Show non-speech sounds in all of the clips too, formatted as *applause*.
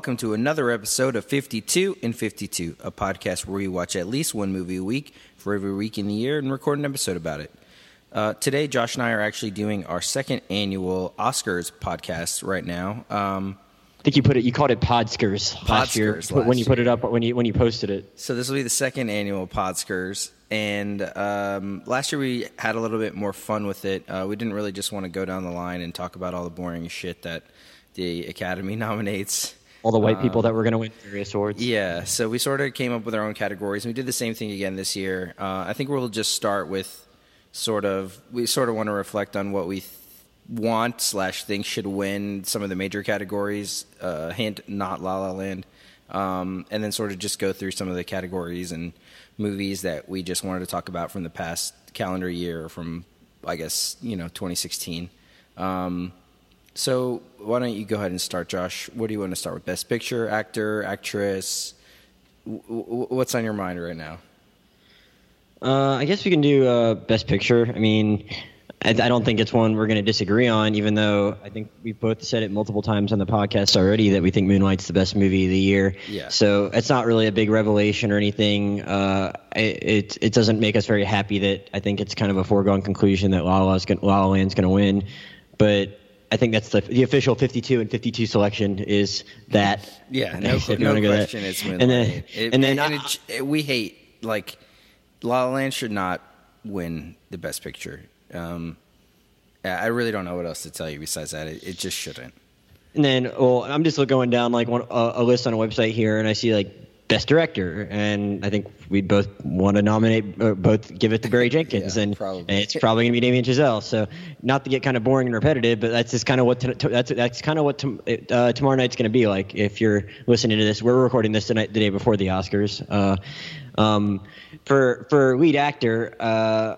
welcome to another episode of 52 in 52, a podcast where we watch at least one movie a week for every week in the year and record an episode about it. Uh, today, Josh and I are actually doing our second annual Oscars podcast right now. Um, I think you put it. You called it Podskers last year Podskers when you put it up when you when you posted it. so this will be the second annual Podskers, and um, last year we had a little bit more fun with it. Uh, we didn't really just want to go down the line and talk about all the boring shit that the Academy *laughs* nominates. All the white people that were going to win various awards. Yeah, so we sort of came up with our own categories, and we did the same thing again this year. Uh, I think we'll just start with sort of we sort of want to reflect on what we th- want slash think should win some of the major categories. Uh, hint, not La La Land, um, and then sort of just go through some of the categories and movies that we just wanted to talk about from the past calendar year, from I guess you know 2016. Um, so why don't you go ahead and start, Josh? What do you want to start with? Best Picture, actor, actress. W- w- what's on your mind right now? Uh, I guess we can do uh, Best Picture. I mean, I, I don't think it's one we're going to disagree on, even though I think we both said it multiple times on the podcast already that we think Moonlight's the best movie of the year. Yeah. So it's not really a big revelation or anything. Uh, it, it it doesn't make us very happy that I think it's kind of a foregone conclusion that La La, Land's gonna, La La Land's going to win, but. I think that's the the official 52 and 52 selection is that. Yeah, no, no that. question. It's Moonlight. And then, It- and then and I- it- it- we hate like La La Land should not win the Best Picture. Um, I really don't know what else to tell you besides that. It, it just shouldn't. And then, well, I'm just going down like one, a, a list on a website here, and I see like best director, and I think we both want to nominate, both give it to Barry *laughs* Jenkins, Yeah, and, probably. and it's probably going to be Damien Chazelle. So, not to get kind of boring and repetitive, but that's just kind of what t- t- that's that's kind of what tom- uh, tomorrow night's going to be like. If you're listening to this, we're recording this tonight, the day before the Oscars. Uh, um, for for lead actor, uh,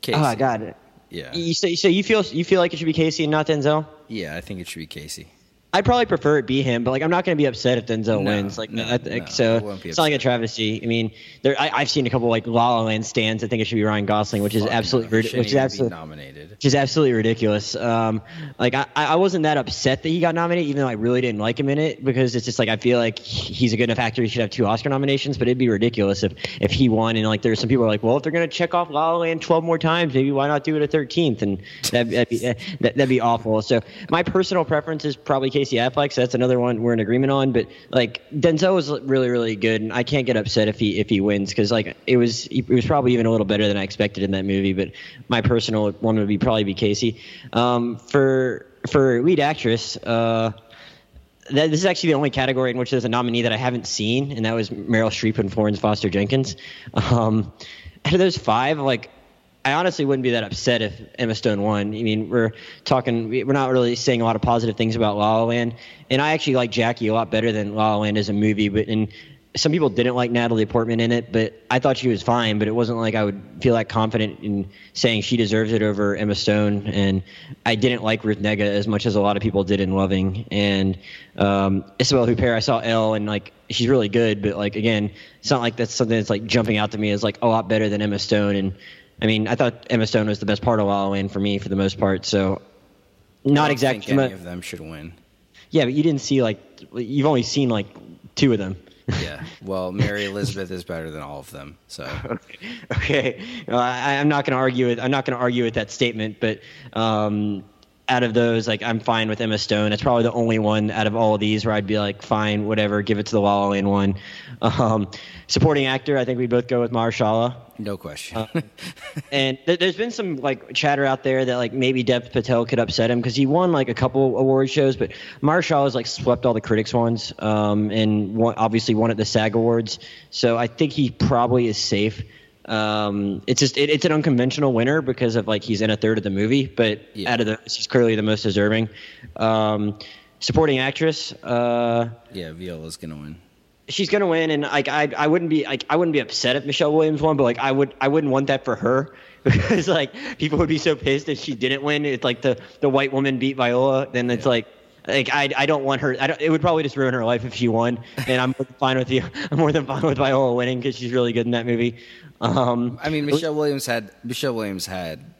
Casey. oh god, Yeah. you say so you feel you feel like it should be Casey and not Denzel. Yeah, I think it should be Casey. I'd probably prefer it be him, but like I'm not going to be upset if Denzel No, wins. Like, no, I no, so it's not like a travesty. I mean, there I, I've seen a couple like La La Land stands. I think it should be Ryan Gosling, which is Fuck absolutely no, he rid- shouldn't which is absolutely nominated. which is absolutely ridiculous. Um, like I, I wasn't that upset that he got nominated, even though I really didn't like him in it, because it's just like I feel like he's a good enough actor. He should have two Oscar nominations, but it'd be ridiculous if if he won. And like there's some people are like, well, if they're gonna check off La La Land 12 more times, maybe why not do it a 13th? And that'd, that'd be that, that'd be awful. So my personal preference is probably Casey Affleck. So that's another one we're in agreement on. But like Denzel was really really good, and I can't get upset if he if he wins because like it was it was probably even a little better than I expected in that movie. But my personal one would be probably be Casey. Um, for for lead actress. Uh, that, this is actually the only category in which there's a nominee that I haven't seen, and that was Meryl Streep and Florence Foster Jenkins. Um, out of those five, like I honestly wouldn't be that upset if Emma Stone won. I mean, we're talking, we're not really saying a lot of positive things about La La Land, and I actually like Jackie a lot better than La La Land as a movie. But and some people didn't like Natalie Portman in it, but I thought she was fine. But it wasn't like I would feel that confident in saying she deserves it over Emma Stone. And I didn't like Ruth Negga as much as a lot of people did in Loving. And um, Isabelle Huppert, I saw Elle, and like she's really good, but like again, it's not like that's something that's like jumping out to me as like a lot better than Emma Stone. And I mean, I thought Emma Stone was the best part of Land for me for the most part. So not exactly. think any of them should win. Yeah, but you didn't see like you've only seen like two of them. Yeah. *laughs* Well, Mary Elizabeth is better than all of them. So *laughs* okay, well, I, I'm not going to argue with I'm not going to argue with that statement, but um, out of those, like I'm fine with Emma Stone. It's probably the only one out of all of these where I'd be like, fine, whatever, give it to the La La Land one. Um, supporting actor, I think we both go with Mahershala. no question. Uh, And th- there's been some like chatter out there that like maybe Dev Patel could upset him because he won like a couple award shows, but Marshall has like swept all the critics ones, um, and won, obviously won at the SAG Awards. So I think he probably is safe. Um, it's just it, it's an unconventional winner because of like he's in a third of the movie, but Yeah. out of the he's clearly the most deserving. Um, supporting actress. Uh, yeah, Viola's gonna win. she's gonna win, and like I, I wouldn't be like I wouldn't be upset if Michelle Williams won, but like I would I wouldn't want that for her *laughs* because like people would be so pissed if she didn't win. It's like the the white woman beat Viola, then it's Yeah. like. Like I, I don't want her. I don't, it would probably just ruin her life if she won. And I'm fine with you. *laughs* I'm more than fine with Viola winning because she's really good in that movie. Um, I mean, Michelle Williams had Michelle Williams had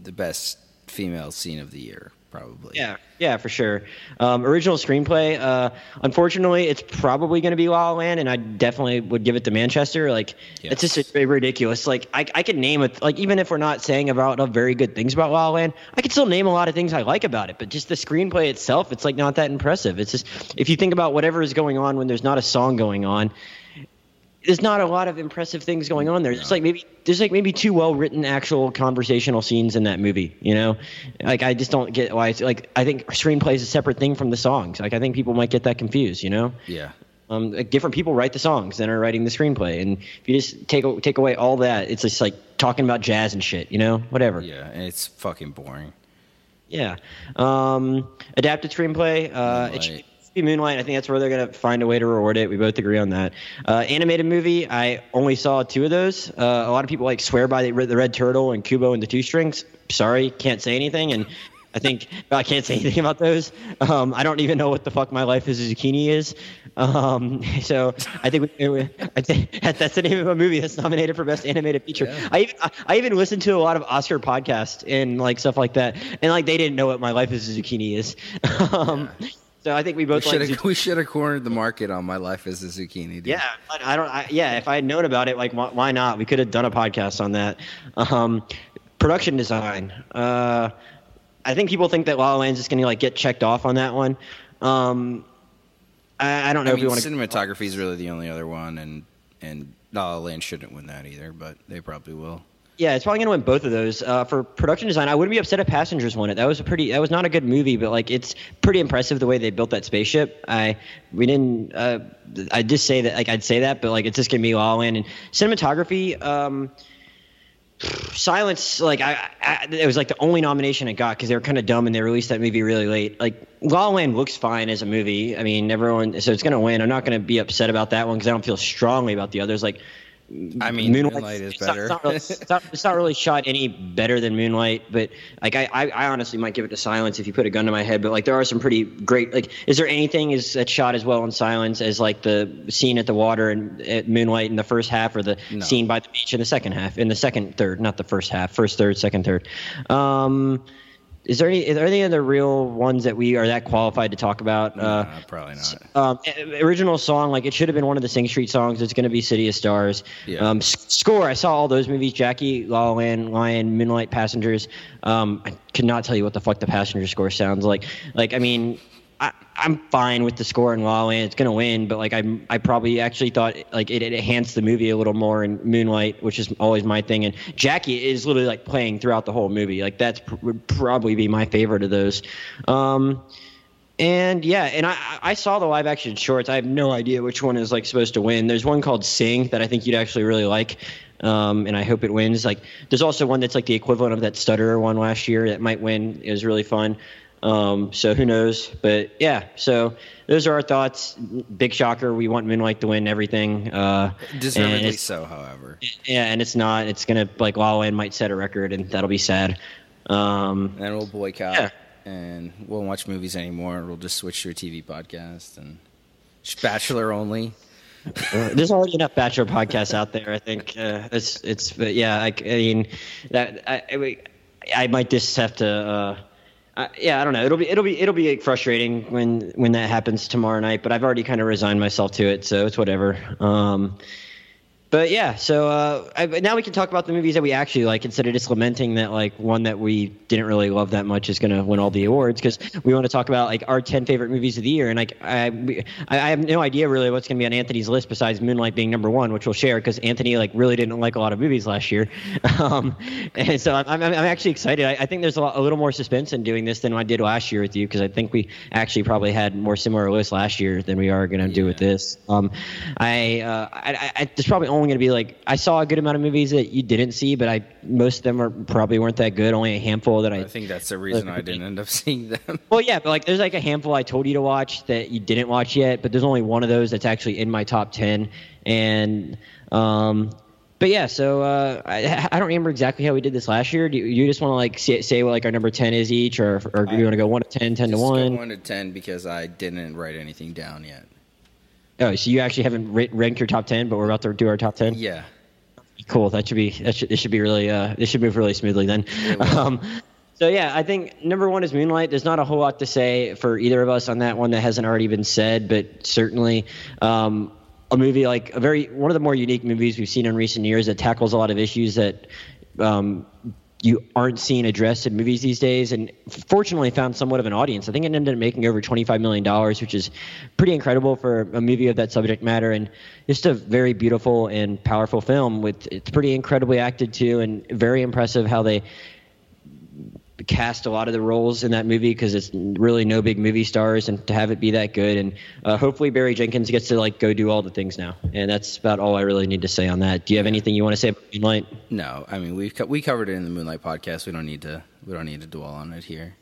the best female scene of the year, probably. Yeah, yeah, for sure. Um, original screenplay. Uh, unfortunately, it's probably going to be La La Land, and I definitely would give it to Manchester. Like, it's just ridiculous. Like, I, I could name it. Like, even if we're not saying about uh, very good things about La La Land, I could still name a lot of things I like about it. But just the screenplay itself, it's like not that impressive. It's just if you think about whatever is going on when there's not a song going on. There's not a lot of impressive things going on there. There's like maybe there's like maybe two well written actual conversational scenes in that movie. You know, like I just don't get why it's like I think screenplay is a separate thing from the songs. Like I think people might get that confused. You know, Yeah. um, like different people write the songs than are writing the screenplay, and if you just take take away all that, it's just like talking about jazz and shit. You know, whatever. Yeah, and it's fucking boring. Yeah. Um, adapted screenplay. Uh, Moonlight. Be Moonlight. I think that's where they're gonna find a way to reward it. We both agree on that. Uh, animated movie. I only saw two of those. Uh, a lot of people like swear by the, the Red Turtle and Kubo and the Two Strings. Sorry, can't say anything. And I think *laughs* I can't say anything about those. Um, I don't even know what the fuck my life as a zucchini is. Um, *laughs* so I think we, *laughs* we- I think that's the name of a movie that's nominated for best animated feature. Yeah. I even I, I even listened to a lot of Oscar podcasts and like stuff like that, and like they didn't know what my life as a zucchini is. um, So I think we We both should like. have *laughs* we should have cornered the market on my life as a zucchini. Dude. Yeah, I don't. I, yeah, if I had known about it, like why, why not? We could have done a podcast on that. Um, production design. Uh, I think people think that La La Land's just going to like get checked off on that one. Um, I, I don't know I if mean, we cinematography is really the only other one, and and La La Land shouldn't win that either, but they probably will. Yeah, it's probably gonna win both of those. Uh, for production design, I wouldn't be upset if Passengers won it. That was a pretty. That was not a good movie, but like it's pretty impressive the way they built that spaceship. I we didn't. Uh, I just say that like I'd say that, but like it's just gonna be La Land and cinematography. Um, Silence, like I, I, it was like the only nomination it got because they were kind of dumb and they released that movie really late. Like La La Land looks fine as a movie. I mean, everyone, so it's gonna win. I'm not gonna be upset about that one because I don't feel strongly about the others. Like I mean, Moonlight, is it's not- better. It's not, really, it's, not, it's not really shot any better than Moonlight, but like I, I, I honestly might give it to Silence if you put a gun to my head. But like there are some pretty great. Like, is there anything is that's shot as well in Silence as like the scene at the water and at Moonlight in the first half, or the No. scene by the beach in the second half, in the second third, not the first half, first third, second third. Um, is there any? Is there any other real ones that we are that qualified to talk about? Uh, Nah, probably not. um, original song, like it should have been one of the Sing Street songs. It's going to be City of Stars. Yeah. Um, score, I saw all those movies: Jackie, La La Land, Lion, Moonlight, Passengers. Um, I could not tell you what the fuck the passenger score sounds like. Like, I mean, I'm fine with the score in La La Land. It's to win, but like, I I probably actually thought like it, it enhanced the movie a little more in Moonlight, which is always my thing. And Jackie is literally like playing throughout the whole movie. Like, that's pr- would probably be my favorite of those. Um, and yeah, and I I saw the live action shorts. I have no idea which one is like supposed to win. There's one called Sing that I think you'd actually really like, um, and I hope it wins. Like there's also one that's like the equivalent of that Stutterer one last year that might win. It was really fun. Um, so who knows? But yeah, so those are our thoughts. Big shocker. We want Moonlight to win everything. Uh, Deservedly so, however. Yeah, and it's not. It's gonna like La La Land might set a record, and that'll be sad. Um, And we'll boycott, Yeah. and we won't watch movies anymore. We'll just switch to a TV podcast and Bachelor only. Uh, there's already enough bachelor podcasts out there. I think uh, it's it's but yeah. I, I mean that I, I, I might just have to. Uh, uh, yeah, I don't know. It'll be it'll be it'll be frustrating when when that happens tomorrow night. But I've already kind of resigned myself to it, so it's whatever. Um, but yeah, so uh, I, now we can talk about the movies that we actually like instead of just lamenting that like one that we didn't really love that much is going to win all the awards because we want to talk about like our ten favorite movies of the year. And like I, we- I have no idea really what's going to be on Anthony's list besides Moonlight being number one, which we'll share because Anthony like really didn't like a lot of movies last year. *laughs* Um, and so I'm, I'm, I'm actually excited. I, I think there's a, lot, a little more suspense in doing this than I did last year with you because I think we actually probably had more similar lists last year than we are going to do with this. Um, I, uh, I, I, I there's probably only going to be like I saw a good amount of movies that you didn't see, but I most of them are probably weren't that good. Only a handful that I. I think that's the reason I didn't end up seeing them. well, yeah, but like there's like a handful I told you to watch that you didn't watch yet, but there's only one of those that's actually in my top ten, and um. But yeah, so uh, I, I don't remember exactly how we did this last year. Do you, you just want to like say, say what like our number ten is each, or or do you want to go one to 10, 10 to one? one to ten because I didn't write anything down yet. Oh, so you actually haven't ra- ranked your top ten, but we're about to do our top ten. Yeah, Cool. That should be that should it should be really uh it should move really smoothly then. *laughs* Um, So yeah, I think number one is Moonlight. There's not a whole lot to say for either of us on that one that hasn't already been said, but certainly um, a movie like a very one of the more unique movies we've seen in recent years that tackles a lot of issues that um, you aren't seeing addressed in movies these days, and fortunately found somewhat of an audience. I think it ended up making over $25 million, which is pretty incredible for a movie of that subject matter, and just a very beautiful and powerful film. With it's pretty incredibly acted too, and very impressive how they cast a lot of the roles in that movie because it's really no big movie stars and to have it be that good and uh, hopefully barry jenkins gets to like go do all the things now and that's about all i really need to say on that. Do you have anything you want to say about moonlight? No i mean we co- we covered it in the moonlight podcast we don't need to we don't need to dwell on it here.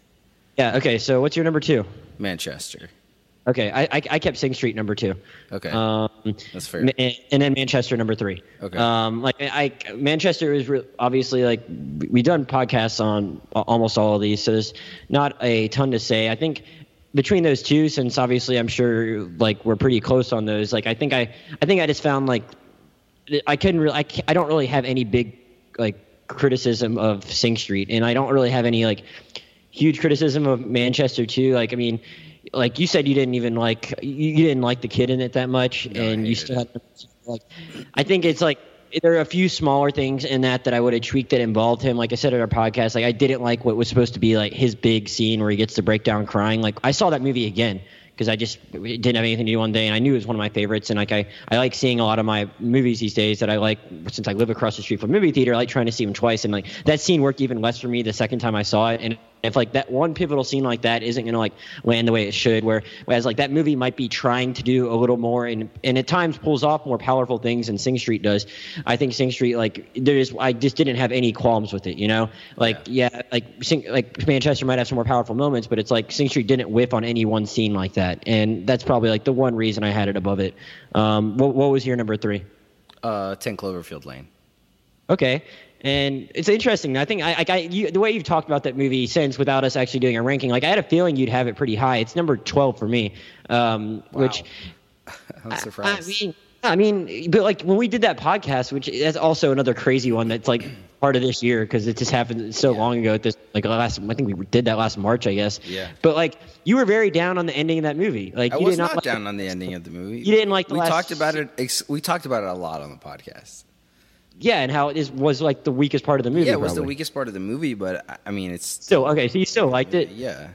Yeah okay so what's your number two? Manchester Okay, I, I, I kept Sing Street number two. Okay, um, that's fair. And, and then Manchester number three. Okay. Um, like I, Manchester is re- obviously like we've done podcasts on almost all of these, so there's not a ton to say. I think between those two, since obviously I'm sure like we're pretty close on those. Like I think I, I think I just found like I couldn't really, I, I don't really have any big like criticism of Sing Street, and I don't really have any like huge criticism of Manchester too. Like I mean like you said you didn't even like you didn't like the kid in it that much no, and you still had like i think it's like there are a few smaller things in that that i would have tweaked that involved him like i said at our podcast like i didn't like what was supposed to be like his big scene where he gets to break down crying like i saw that movie again because I just didn't have anything to do one day, and I knew it was one of my favorites. And like I, I like seeing a lot of my movies these days that I like since I live across the street from a movie theater. I like trying to see them twice, and like that scene worked even less for me the second time I saw it. And if like that one pivotal scene like that isn't going to like land the way it should where whereas like that movie might be trying to do a little more and and at times pulls off more powerful things than sing street does i think sing street like there is i just didn't have any qualms with it you know? Like yeah, yeah like sing, like manchester might have some more powerful moments but it's like sing street didn't whiff on any one scene like that and that's probably like the one reason i had it above it. Um what, what was your number three? Uh 10 cloverfield lane. Okay and it's interesting. I think I, I you, the way you've talked about that movie since, without us actually doing a ranking, like I had a feeling you'd have it pretty high. It's number twelve for me, um, wow. which *laughs* I'm surprised. I, I, mean, I mean, but like when we did that podcast, which is also another crazy one that's like part of this year because it just happened so yeah. long ago. At this like last, I think we did that last March, I guess. Yeah. But like you were very down on the ending of that movie. Like I you was did not, not like down on the ending of the movie. You didn't like the we last. talked about it. We talked about it a lot on the podcast. Yeah, and how it is was like the weakest part of the movie. Yeah, it was probably. the weakest part of the movie, but I mean, it's still okay. So you still liked it? Yeah.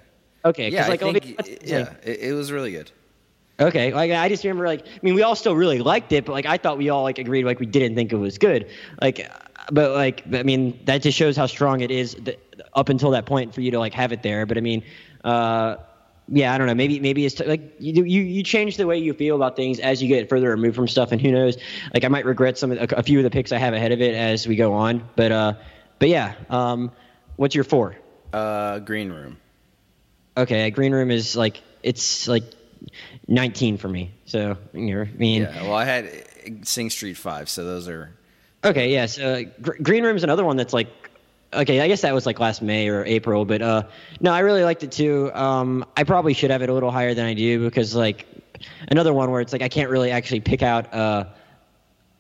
Okay. Yeah, like, I think, okay, yeah, it, it, was really good. Okay, like I just remember, like I mean, we all still really liked it, but like I thought we all like agreed, like we didn't think it was good. Like, but like I mean, that just shows how strong it is that, up until that point for you to like have it there. But I mean, uh, yeah, I don't know. Maybe maybe it's t- like you you you change the way you feel about things as you get further removed from stuff, and who knows? Like I might regret some of the, a, few of the picks I have ahead of it as we go on. But uh, but yeah. Um, what's your four? Uh, Green Room. Okay, Green Room is like it's like 19 for me. So you know, I mean, yeah. Well, I had Sing Street five, so those are. Okay, yeah. So uh, Gr- Green Room is another one that's like okay, I guess that was like last May or April, but uh, no, I really liked it too. Um, I probably should have it a little higher than I do because like another one where it's like I can't really actually pick out uh,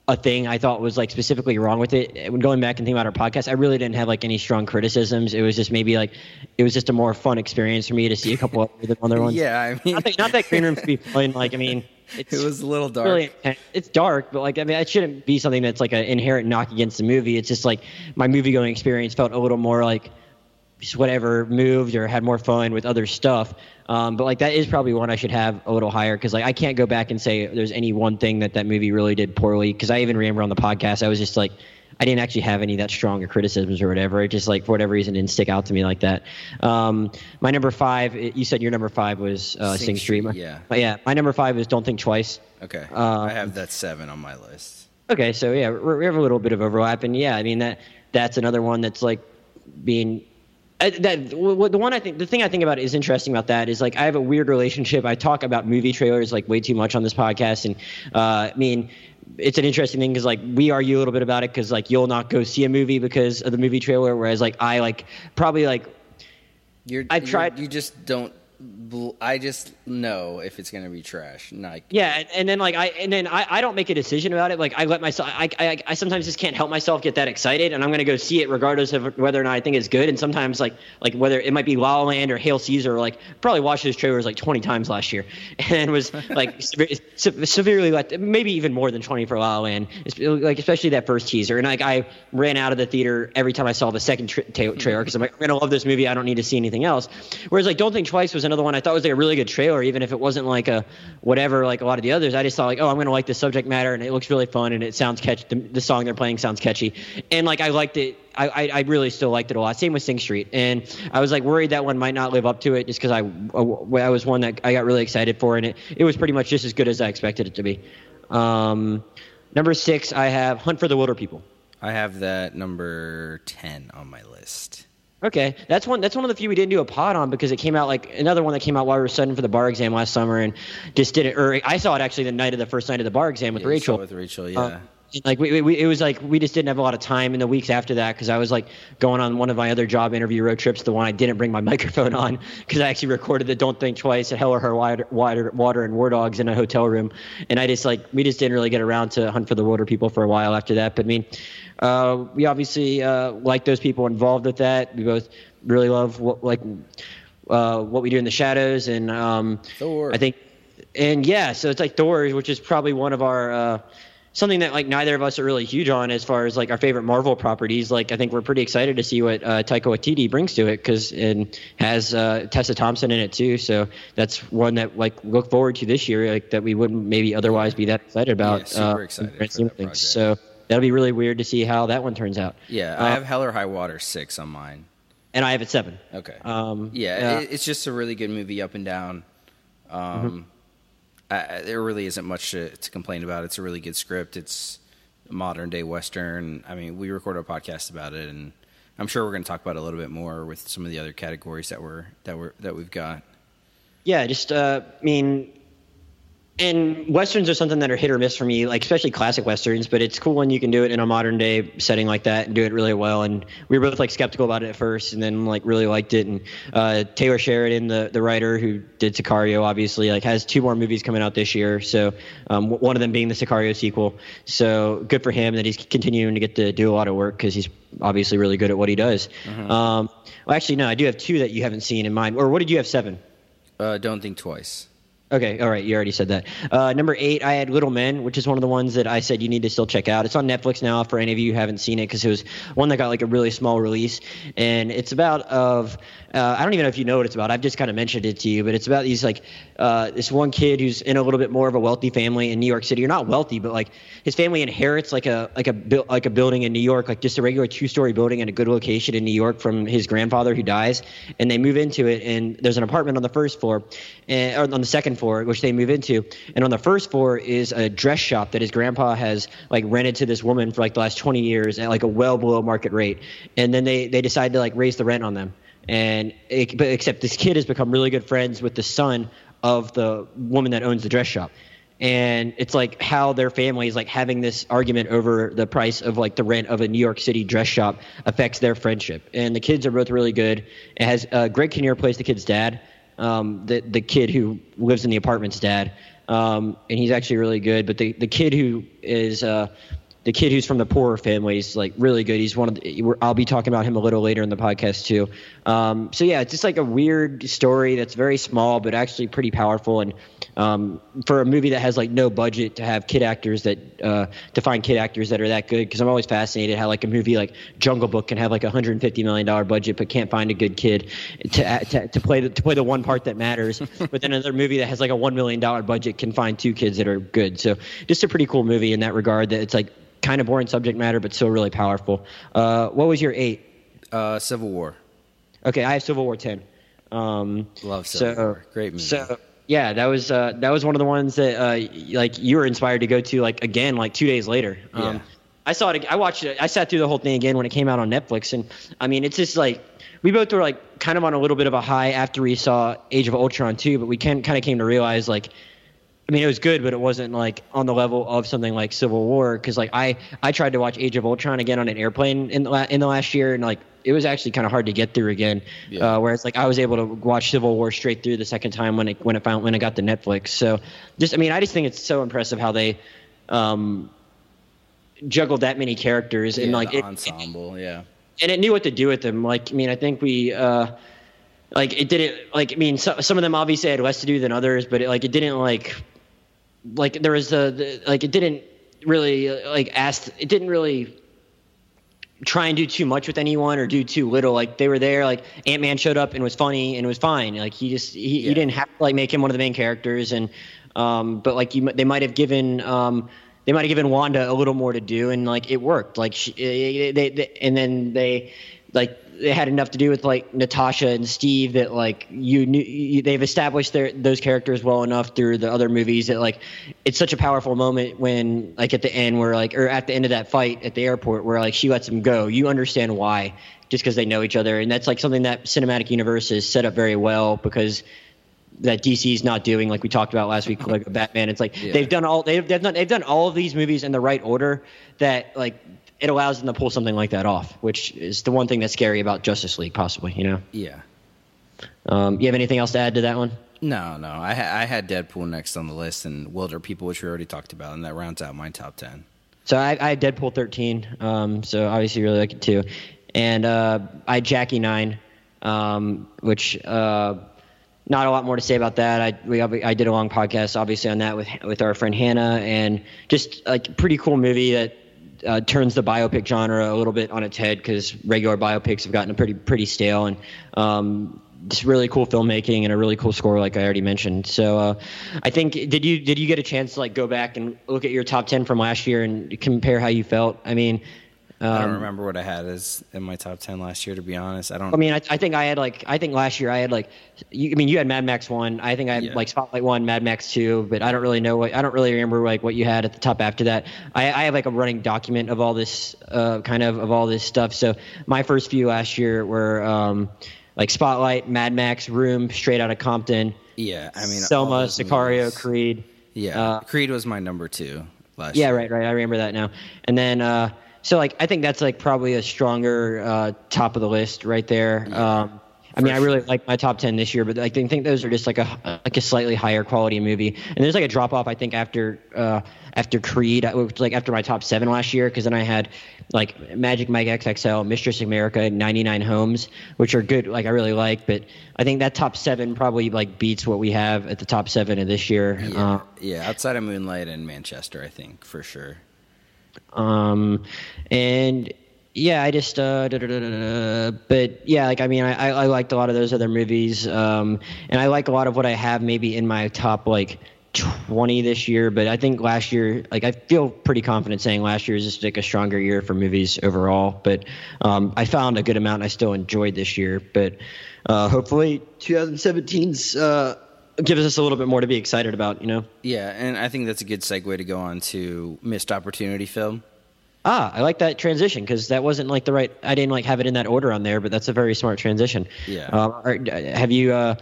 a thing I thought was like specifically wrong with it. When going back and thinking about our podcast, I really didn't have like any strong criticisms. It was just maybe like it was just a more fun experience for me to see a couple of other ones. Yeah, I mean, not that, not that Green Room's be fun. Like, I mean. It's it was a little dark. Really, it's dark, but like I mean, it shouldn't be something that's like an inherent knock against the movie. It's just like my movie going experience felt a little more like just whatever moved or had more fun with other stuff. Um, but like that is probably one I should have a little higher because like I can't go back and say there's any one thing that that movie really did poorly because I even remember on the podcast I was just like I didn't actually have any that stronger criticisms or whatever. It just like for whatever reason didn't stick out to me like that. Um, my number five, you said your number five was uh, Sing, Sing Street. Yeah. But yeah. My number five is Don't Think Twice. Okay. Uh, I have that seven on my list. Okay, so yeah, we have a little bit of overlap, and yeah, I mean that that's another one that's like being uh, that the one I think the thing I think about is interesting about that is like I have a weird relationship. I talk about movie trailers like way too much on this podcast, and uh, I mean it's an interesting thing because like we argue a little bit about it because like you'll not go see a movie because of the movie trailer, whereas like I like probably like you're I've tried you just don't I just know if it's gonna be trash. Like, Yeah, and, and then like I and then I, I don't make a decision about it. Like I let myself I, I I sometimes just can't help myself get that excited, and I'm gonna go see it regardless of whether or not I think it's good. And sometimes like like whether it might be La La Land or Hail Caesar, like probably watched those trailers like 20 times last year, *laughs* and was like *laughs* se- severely let maybe even more than 20 for La La Land. Like especially that first teaser, and like I ran out of the theater every time I saw the second tra- trailer because I'm like I'm gonna love this movie. I don't need to see anything else. Whereas like Don't Think Twice was another one I thought it was like a really good trailer, even if it wasn't like a whatever like a lot of the others. I just thought like, oh, I'm gonna like the subject matter and it looks really fun and it sounds catchy. The, the song they're playing sounds catchy, and like I liked it. I, I, I really still liked it a lot. Same with Sing Street, and I was like worried that one might not live up to it just because I, I I was one that I got really excited for, and it it was pretty much just as good as I expected it to be. Um, number six, I have Hunt for the Wilderpeople. I have that number ten on my list. Okay, that's one. That's one of the few we didn't do a pod on because it came out like another one that came out while we were studying for the bar exam last summer, and just did it. Or I saw it actually the night of the first night of the bar exam with Yeah, Rachel. it with Rachel, yeah. Uh, like we, we, it was like we just didn't have a lot of time in the weeks after that because I was like going on one of my other job interview road trips, the one I didn't bring my *laughs* microphone on because I actually recorded the "Don't Think Twice" at Hell or High Water, Water, Water and War Dogs in a hotel room, and I just like we just didn't really get around to Hunt for the Wilderpeople for a while after that. But I mean, uh, we obviously uh, like those people involved with that. We both really love what like uh, what we do in the shadows, and um, Thor. I think, and yeah, so it's like Thor, which is probably one of our uh, something that like neither of us are really huge on as far as like our favorite Marvel properties. Like I think we're pretty excited to see what uh, Taika Waititi brings to it because and has uh, Tessa Thompson in it too. So that's one that like look forward to this year. Like that we wouldn't maybe otherwise be that excited about. Yeah, super uh, excited in the grand for that of things. project. So that'll be really weird to see how that one turns out. Yeah, I Uh, have Hell or High Water six on mine. and I have it seven. Okay. Um, yeah, It, it's just a really good movie, up and down. Um, Mm-hmm. There really isn't much to, to complain about. It's a really good script. It's modern day western. I mean, we recorded a podcast about it, and I'm sure we're going to talk about it a little bit more with some of the other categories that we're that we're that we've got. Yeah, just uh, I mean, and westerns are something that are hit or miss for me, like especially classic westerns. But it's cool when you can do it in a modern day setting like that and do it really well. And we were both like skeptical about it at first, and then like really liked it. And uh, Taylor Sheridan, the the writer who did Sicario, obviously like has two more movies coming out this year. So um, w- one of them being the Sicario sequel. So good for him that he's continuing to get to do a lot of work because he's obviously really good at what he does. Um, well, actually, no, I do have two that you haven't seen in mind. Or what did you have seven? Uh, don't think twice. Okay, all right, you already said that. Uh, number eight, I had Little Men, which is one of the ones that I said you need to still check out. It's on Netflix now for any of you who haven't seen it because it was one that got like a really small release, and it's about of uh, I don't even know if you know what it's about. I've just kind of mentioned it to you, but it's about these like uh, this one kid who's in a little bit more of a wealthy family in New York City. You're not wealthy, but like his family inherits like a like a like a building in New York, like just a regular two story building in a good location in New York from his grandfather who dies, and they move into it, and there's an apartment on the first floor, and, or on the second floor, which they move into, and on the first floor is a dress shop that his grandpa has like rented to this woman for like the last 20 years at like a well below market rate, and then they they decide to like raise the rent on them and it, but except this kid has become really good friends with the son of the woman that owns the dress shop. And it's like how their family is like having this argument over the price of like the rent of a New York City dress shop affects their friendship. And the kids are both really good. It has uh, Greg Kinnear plays the kid's dad um, the the kid who lives in the apartment's dad. Um, and he's actually really good. But the the kid who is uh, the kid who's from the poorer families, like really good. He's one of the, I'll be talking about him a little later in the podcast too. Um, so yeah, it's just like a weird story that's very small, but actually pretty powerful. And um, for a movie that has like no budget to have kid actors that uh, to find kid actors that are that good, because I'm always fascinated how like a movie like Jungle Book can have like a 150 million dollar budget, but can't find a good kid to to, to play the, to play the one part that matters. *laughs* but then another movie that has like a one million dollar budget can find two kids that are good. So just a pretty cool movie in that regard. That it's like kind of boring subject matter, but still really powerful. Uh, what was your eight? Uh, Civil War. Okay, I have Civil War ten. Um, Love Civil so, War. Great movie. So yeah, that was uh, that was one of the ones that uh, like you were inspired to go to like again like two days later. Um, Yeah. I saw it. I watched it. I sat through the whole thing again when it came out on Netflix, and I mean, it's just like we both were like kind of on a little bit of a high after we saw Age of Ultron too, but we can kind of came to realize like I mean, it was good, but it wasn't like on the level of something like Civil War. Because like I, I tried to watch Age of Ultron again on an airplane in the la- in the last year, and like it was actually kind of hard to get through again. Yeah. Uh, whereas like I was able to watch Civil War straight through the second time when it when it found when it got to Netflix. So just I mean, I just think it's so impressive how they um, juggled that many characters and like it, ensemble, yeah. and it knew what to do with them. Like, I mean, I think we, uh, like, it didn't, like, I mean, so, some of them obviously had less to do than others, but it, like, it didn't, like, like, there was a the like, it didn't really, uh, like, ask, it didn't really try and do too much with anyone or do too little. Like, they were there, like, Ant Man showed up and was funny and it was fine. Like, he just, he, Yeah. you didn't have to, like, make him one of the main characters. And, um, but, like, you, they might have given, um, they might have given Wanda a little more to do, and like it worked. Like she, they, they, they, and then they, like they had enough to do with like Natasha and Steve that like you knew you, they've established their those characters well enough through the other movies that like it's such a powerful moment when like at the end where like or at the end of that fight at the airport where like she lets him go. You understand why just because they know each other, and that's like something that cinematic universe is set up very well because that DC's not doing, like we talked about last week, like Batman. It's like *laughs* Yeah. they've done all they've, they've done they've done all of these movies in the right order that like it allows them to pull something like that off, which is the one thing that's scary about Justice League, possibly. You know, Yeah. um, you have anything else to add to that one? No, no. I, ha- I had Deadpool next on the list and Wilderpeople, which we already talked about, and that rounds out my top 10. So I, I had Deadpool 13, um, so obviously really like it too, and uh, I had Jackie 9, um, which uh, not a lot more to say about that. I we I did a long podcast obviously on that with with our friend Hannah, and just like pretty cool movie that. Uh, turns the biopic genre a little bit on its head because regular biopics have gotten pretty pretty stale and um, just really cool filmmaking and a really cool score like I already mentioned. So uh, I think did you did you get a chance to like go back and look at your top ten from last year and compare how you felt? I mean, um, I don't remember what I had as in my top 10 last year, to be honest. I don't. I mean, I, I think I had like I think last year I had like, you, I mean, you had Mad Max one. I think I had Yeah. like Spotlight one, Mad Max two, but I don't really know what I don't really remember like what you had at the top after that. I, I have like a running document of all this uh, kind of of all this stuff. So my first few last year were um, like Spotlight, Mad Max, Room, Straight Outta Compton, yeah, I mean, Selma, Sicario, movies- Creed. Yeah. Uh, Creed was my number two last Yeah, year. right, right. I remember that now. And then, uh, so like, I think that's like probably a stronger uh, top of the list right there. Um, I mean, I really like my top ten this year, but I think, those are just like a like a slightly higher quality movie. And there's like a drop off, I think, after uh, after Creed, uh, which like after my top seven last year, because then I had like Magic Mike XXL, Mistress America, 99 Homes, which are good. Like I really like, but I think that top seven probably like beats what we have at the top seven of this year. Yeah, Uh, yeah, outside of Moonlight and Manchester, I think, for sure. Um, and yeah, I just uh, da, da, da, but yeah, like I mean, I, I I liked a lot of those other movies, um, and I like a lot of what I have maybe in my top like. 20 this year, but I think last year, like I feel pretty confident saying last year is just like a stronger year for movies overall. But um, I found a good amount I still enjoyed this year. But uh, hopefully 2017's uh, gives us a little bit more to be excited about, you know? Yeah, and I think that's a good segue to go on to missed opportunity film. Ah, I like that transition because that wasn't like the right. I didn't like have it in that order on there, but that's a very smart transition. Yeah. Um, are- have you? Uh,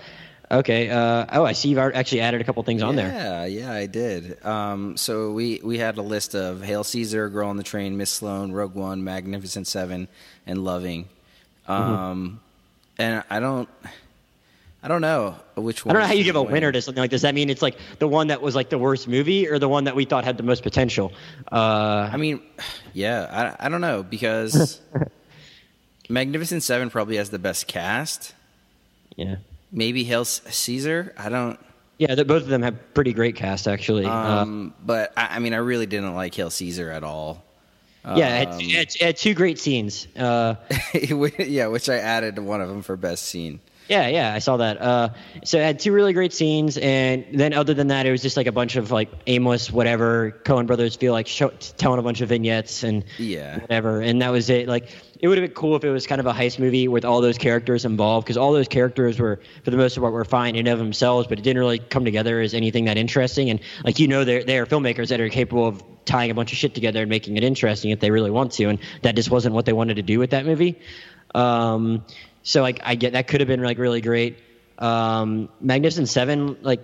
okay. Uh, oh, I see you've actually added a couple things on there. Yeah, yeah, I did. Um, so we we had a list of Hail Caesar, Girl on the Train, Miss Sloane, Rogue One, Magnificent Seven, and Loving. Um, and I don't, I don't know which one. I don't know how you give a win. winner to something like this. Does that mean it's like the one that was like the worst movie, or the one that we thought had the most potential? Uh, I mean, *sighs* yeah, I, I don't know because *laughs* Magnificent Seven probably has the best cast. yeah. Maybe Hail Caesar. I don't. Yeah, both of them have pretty great cast actually. Uh, Um, but I, I mean, I really didn't like Hail Caesar at all. yeah, it, um, had, it, had- it had two great scenes. Uh, *laughs* yeah, which I added one of them for best scene. Yeah, yeah, I saw that. Uh, so it had two really great scenes, and then other than that, it was just like a bunch of like aimless whatever. Coen brothers feel like show, telling a bunch of vignettes and Yeah. whatever, and that was it. Like it would have been cool if it was kind of a heist movie with all those characters involved, because all those characters were for the most part were fine in and of themselves, but it didn't really come together as anything that interesting. And like you know, they're they're filmmakers that are capable of tying a bunch of shit together and making it interesting if they really want to, and that just wasn't what they wanted to do with that movie. Um, so like I get that could have been like really great. Um, Magnificent Seven, like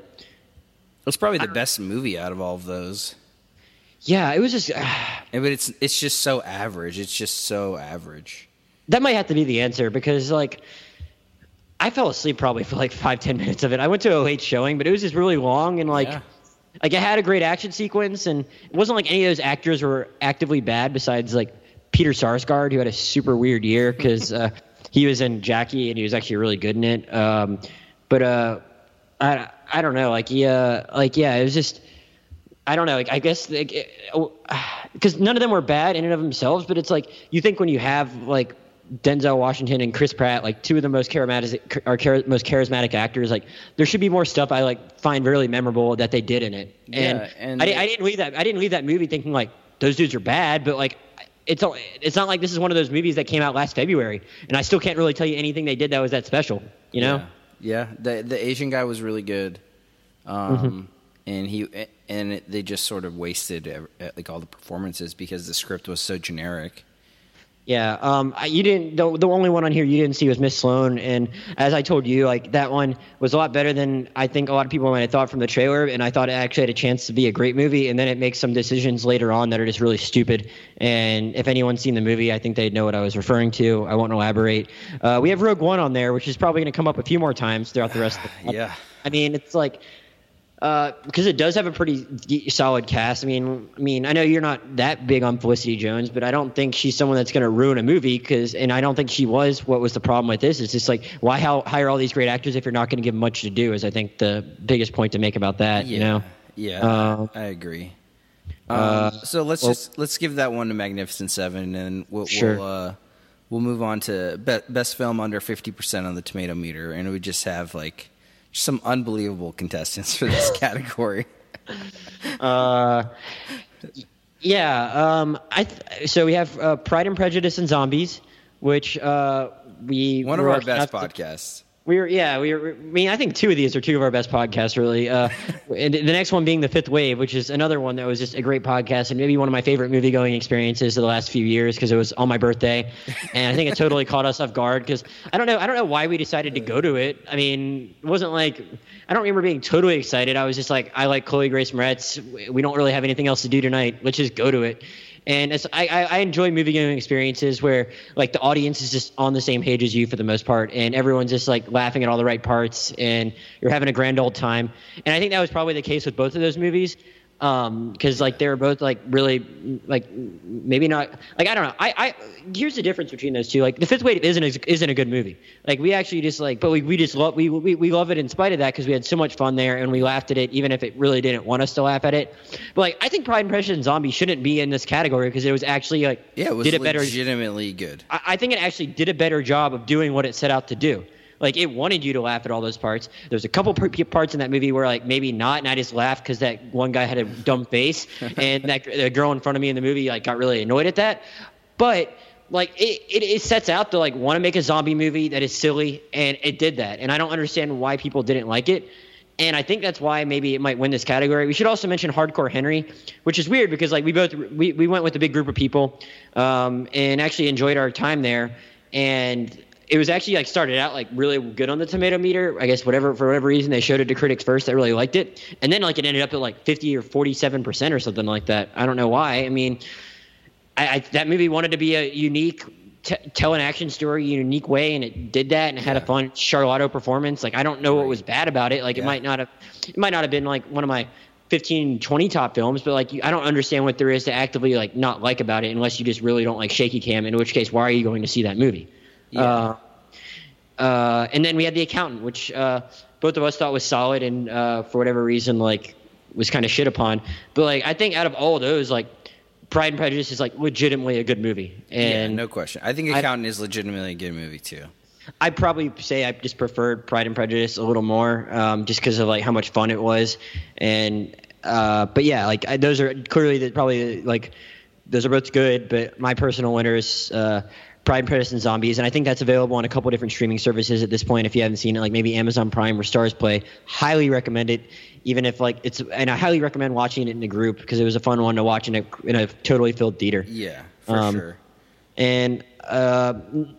It's probably the best movie out of all of those. Yeah, it was just. but it's it's just so average. It's just so average. That might have to be the answer because like. I fell asleep probably for like five ten minutes of it. I went to a late showing, but it was just really long and like, Yeah. like it had a great action sequence, and it wasn't like any of those actors were actively bad. Besides like Peter Sarsgaard, who had a super weird year because uh, he was in Jackie and he was actually really good in it. Um, but uh, I I don't know, like yeah, like yeah, it was just. I don't know. Like, I guess because *sighs* none of them were bad in and of themselves, but it's like you think when you have like Denzel Washington and Chris Pratt, like two of the most charismatic, are char- most charismatic actors. Like there should be more stuff I like find really memorable that they did in it. And, Yeah, and I, I didn't leave that. I didn't leave that movie thinking like those dudes are bad, but like it's all- it's not like this is one of those movies that came out last February, and I still can't really tell you anything they did that was that special. You know? Yeah, yeah. The the Asian guy was really good, um, Mm-hmm. and he and it, they just sort of wasted like all the performances because the script was so generic. Yeah, um, I- you didn't. The, the only one on here you didn't see was Miss Sloane, and as I told you, like that one was a lot better than I think a lot of people might have thought from the trailer. And I thought it actually had a chance to be a great movie, and then it makes some decisions later on that are just really stupid. And if anyone's seen the movie, I think they'd know what I was referring to. I won't elaborate. Uh, we have Rogue One on there, which is probably going to come up a few more times throughout the rest of the. *sighs* Yeah. I mean, it's like uh, because it does have a pretty d- solid cast. I mean, I mean, I know you're not that big on Felicity Jones, but I don't think she's someone that's going to ruin a movie. Because, and I don't think she was. What was the problem with this? It's just like, why how, hire all these great actors if you're not going to give them much to do? Is I think the biggest point to make about that. Yeah, You know, yeah, Uh, I agree. Um, so let's just let's give that one to Magnificent Seven, and we'll Sure. we'll, uh, we'll move on to be- best film under fifty percent on the Tomato Meter, and we just have like some unbelievable contestants for this *laughs* category. Uh, yeah. Um, I th- so we have uh, Pride and Prejudice and Zombies, which uh, we One of our best enough to- podcasts. We were, yeah, we were. I mean, I think two of these are two of our best podcasts, really. Uh, *laughs* and the next one being the Fifth Wave, which is another one that was just a great podcast and maybe one of my favorite movie going experiences of the last few years because it was on my birthday, and I think it totally caught us off guard because I don't know, I don't know why we decided to go to it. I mean, it wasn't like I don't remember being totally excited. I was just like, I like Chloe Grace Moretz. We don't really have anything else to do tonight. Let's just go to it. And I, I I enjoy movie going experiences where like the audience is just on the same page as you for the most part, and everyone's just like laughing at all the right parts, and you're having a grand old time. And I think that was probably the case with both of those movies, Um, because like they were both like really like maybe not like I don't know. I, I here's the difference between those two. Like the Fifth Wave isn't a, isn't a good movie. Like we actually just like, but we, we just love we, we we love it in spite of that because we had so much fun there and we laughed at it even if it really didn't want us to laugh at it. But like I think Pride and Prejudice and Zombie shouldn't be in this category because it was actually like Yeah, it was did it better. legitimately good. I, I think it actually did a better job of doing what it set out to do. Like it wanted you to laugh at all those parts. There's a couple parts in that movie where like maybe not, and I just laughed because that one guy had a dumb face, *laughs* and that the girl in front of me in the movie like got really annoyed at that. But like it, it, it sets out to like want to make a zombie movie that is silly, and it did that. And I don't understand why people didn't like it. And I think that's why maybe it might win this category. We should also mention Hardcore Henry, which is weird because like we both we, we went with a big group of people, um, and actually enjoyed our time there. And it was actually like started out like really good on the tomato meter. I guess whatever for whatever reason they showed it to critics first that really liked it, and then like it ended up at like fifty or forty seven percent or something like that. I don't know why. I mean, I, I that movie wanted to be a unique. T- tell an action story in a unique way, and it did that, and it had a fun Sharlto performance. Like I don't know what was bad about it. Like it might not have, it might not have been like one of my 15, 20 top films, but like you, I don't understand what there is to actively like not like about it unless you just really don't like shaky cam. In which case, why are you going to see that movie? Yeah. Uh, uh, and then we had the accountant, which uh, both of us thought was solid, and uh, for whatever reason, like was kind of shit upon. But like I think out of all those, like Pride and Prejudice is like legitimately a good movie, yeah, and no question. I think I- Accountant is legitimately a good movie too. I'd probably say I just preferred Pride and Prejudice a little more, um, just because of like how much fun it was, and uh, but yeah, like I, those are clearly the, probably like those are both good, but my personal winner is uh, Pride and Prejudice and Zombies, and I think that's available on a couple different streaming services at this point. If you haven't seen it, like maybe Amazon Prime or Stars Play, highly recommend it. Even if like it's, and I highly recommend watching it in a group because it was a fun one to watch in a in a totally filled theater. Yeah, for Um, sure. And uh,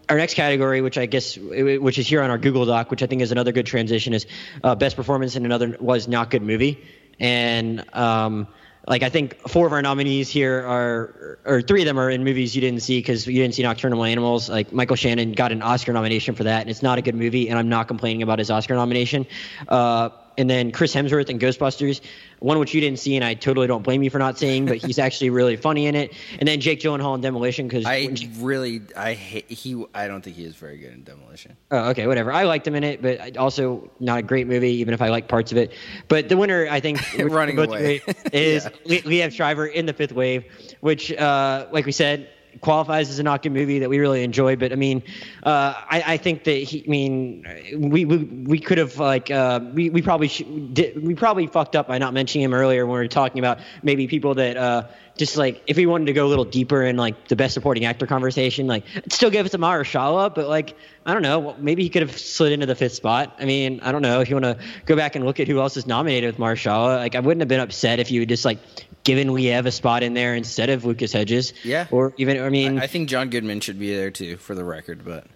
our next category, which I guess which is here on our Google Doc, which I think is another good transition, is uh, best performance in another was not good movie. and um, like I think four of our nominees here are, or three of them are in movies you didn't see because you didn't see Nocturnal Animals. Like Michael Shannon got an Oscar nomination for that, and it's not a good movie, and I'm not complaining about his Oscar nomination. Uh, and then Chris Hemsworth in Ghostbusters, one which you didn't see, and I totally don't blame you for not seeing, but he's actually really funny in it. And then Jake Gyllenhaal in Demolition because I really I hate he I don't think he is very good in Demolition. Oh, okay, whatever. I liked him in it, but also not a great movie, even if I like parts of it. But the winner, I think, *laughs* running away is *laughs* yeah. Liev Schreiber in the Fifth Wave, which, uh, like we said, qualifies as a good movie that we really enjoy. But I mean, uh, I, I, think that he. I mean, we we, we could have like uh, we we probably sh- did, we probably fucked up by not mentioning him earlier when we were talking about maybe people that uh, just like if we wanted to go a little deeper in like the best supporting actor conversation, like still give it to Mahershala, but like I don't know, maybe he could have slid into the fifth spot. I mean, I don't know if you want to go back and look at who else is nominated with Mahershala. Like I wouldn't have been upset if you just like given we have a spot in there instead of Lucas Hedges. Yeah. Or even, I mean, I, I think John Goodman should be there too, for the record. But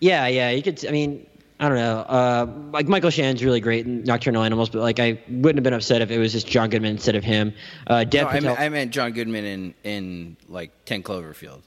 yeah, yeah, you could. I mean, I don't know. Uh, like Michael Shannon's really great in Nocturnal Animals, but like I wouldn't have been upset if it was just John Goodman instead of him. Uh, no, I, meant, I meant John Goodman in in like Ten Cloverfield.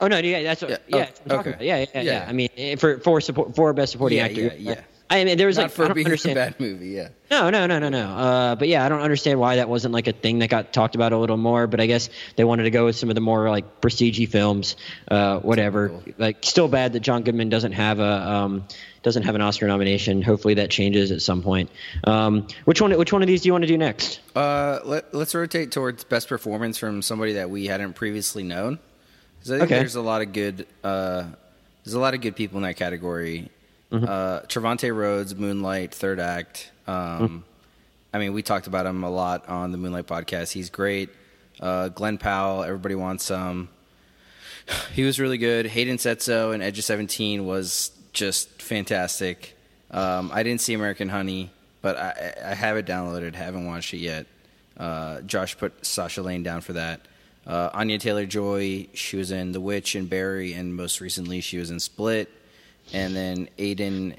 Oh no, yeah, that's what, yeah, yeah, oh, okay. yeah, yeah, yeah, yeah, I mean, for for support for best supporting yeah, actor, yeah, yeah. I mean, there was Not like for I don't being understand. a bad movie. Yeah. No, no, no, no, no. Uh, but yeah, I don't understand why that wasn't like a thing that got talked about a little more. But I guess they wanted to go with some of the more like prestige films, uh, whatever. Cool. Like, still bad that John Goodman doesn't have a um, doesn't have an Oscar nomination. Hopefully that changes at some point. Um, which one? Which one of these do you want to do next? Uh, let, us rotate towards best performance from somebody that we hadn't previously known. Because I think Okay. there's a lot of good. Uh, there's a lot of good people in that category. Mm-hmm. Uh, Trevante Rhodes, Moonlight, Third Act. Um, Mm-hmm. I mean, we talked about him a lot on the Moonlight podcast. He's great. Uh, Glen Powell, everybody wants some. *sighs* He was really good. Hayden Szeto and Edge of Seventeen was just fantastic. Um, I didn't see American Honey, but I, I have it downloaded. Haven't watched it yet. Uh, Josh put Sasha Lane down for that. Uh, Anya Taylor Joy, she was in The Witch and Barry, and most recently she was in Split. And then Aiden.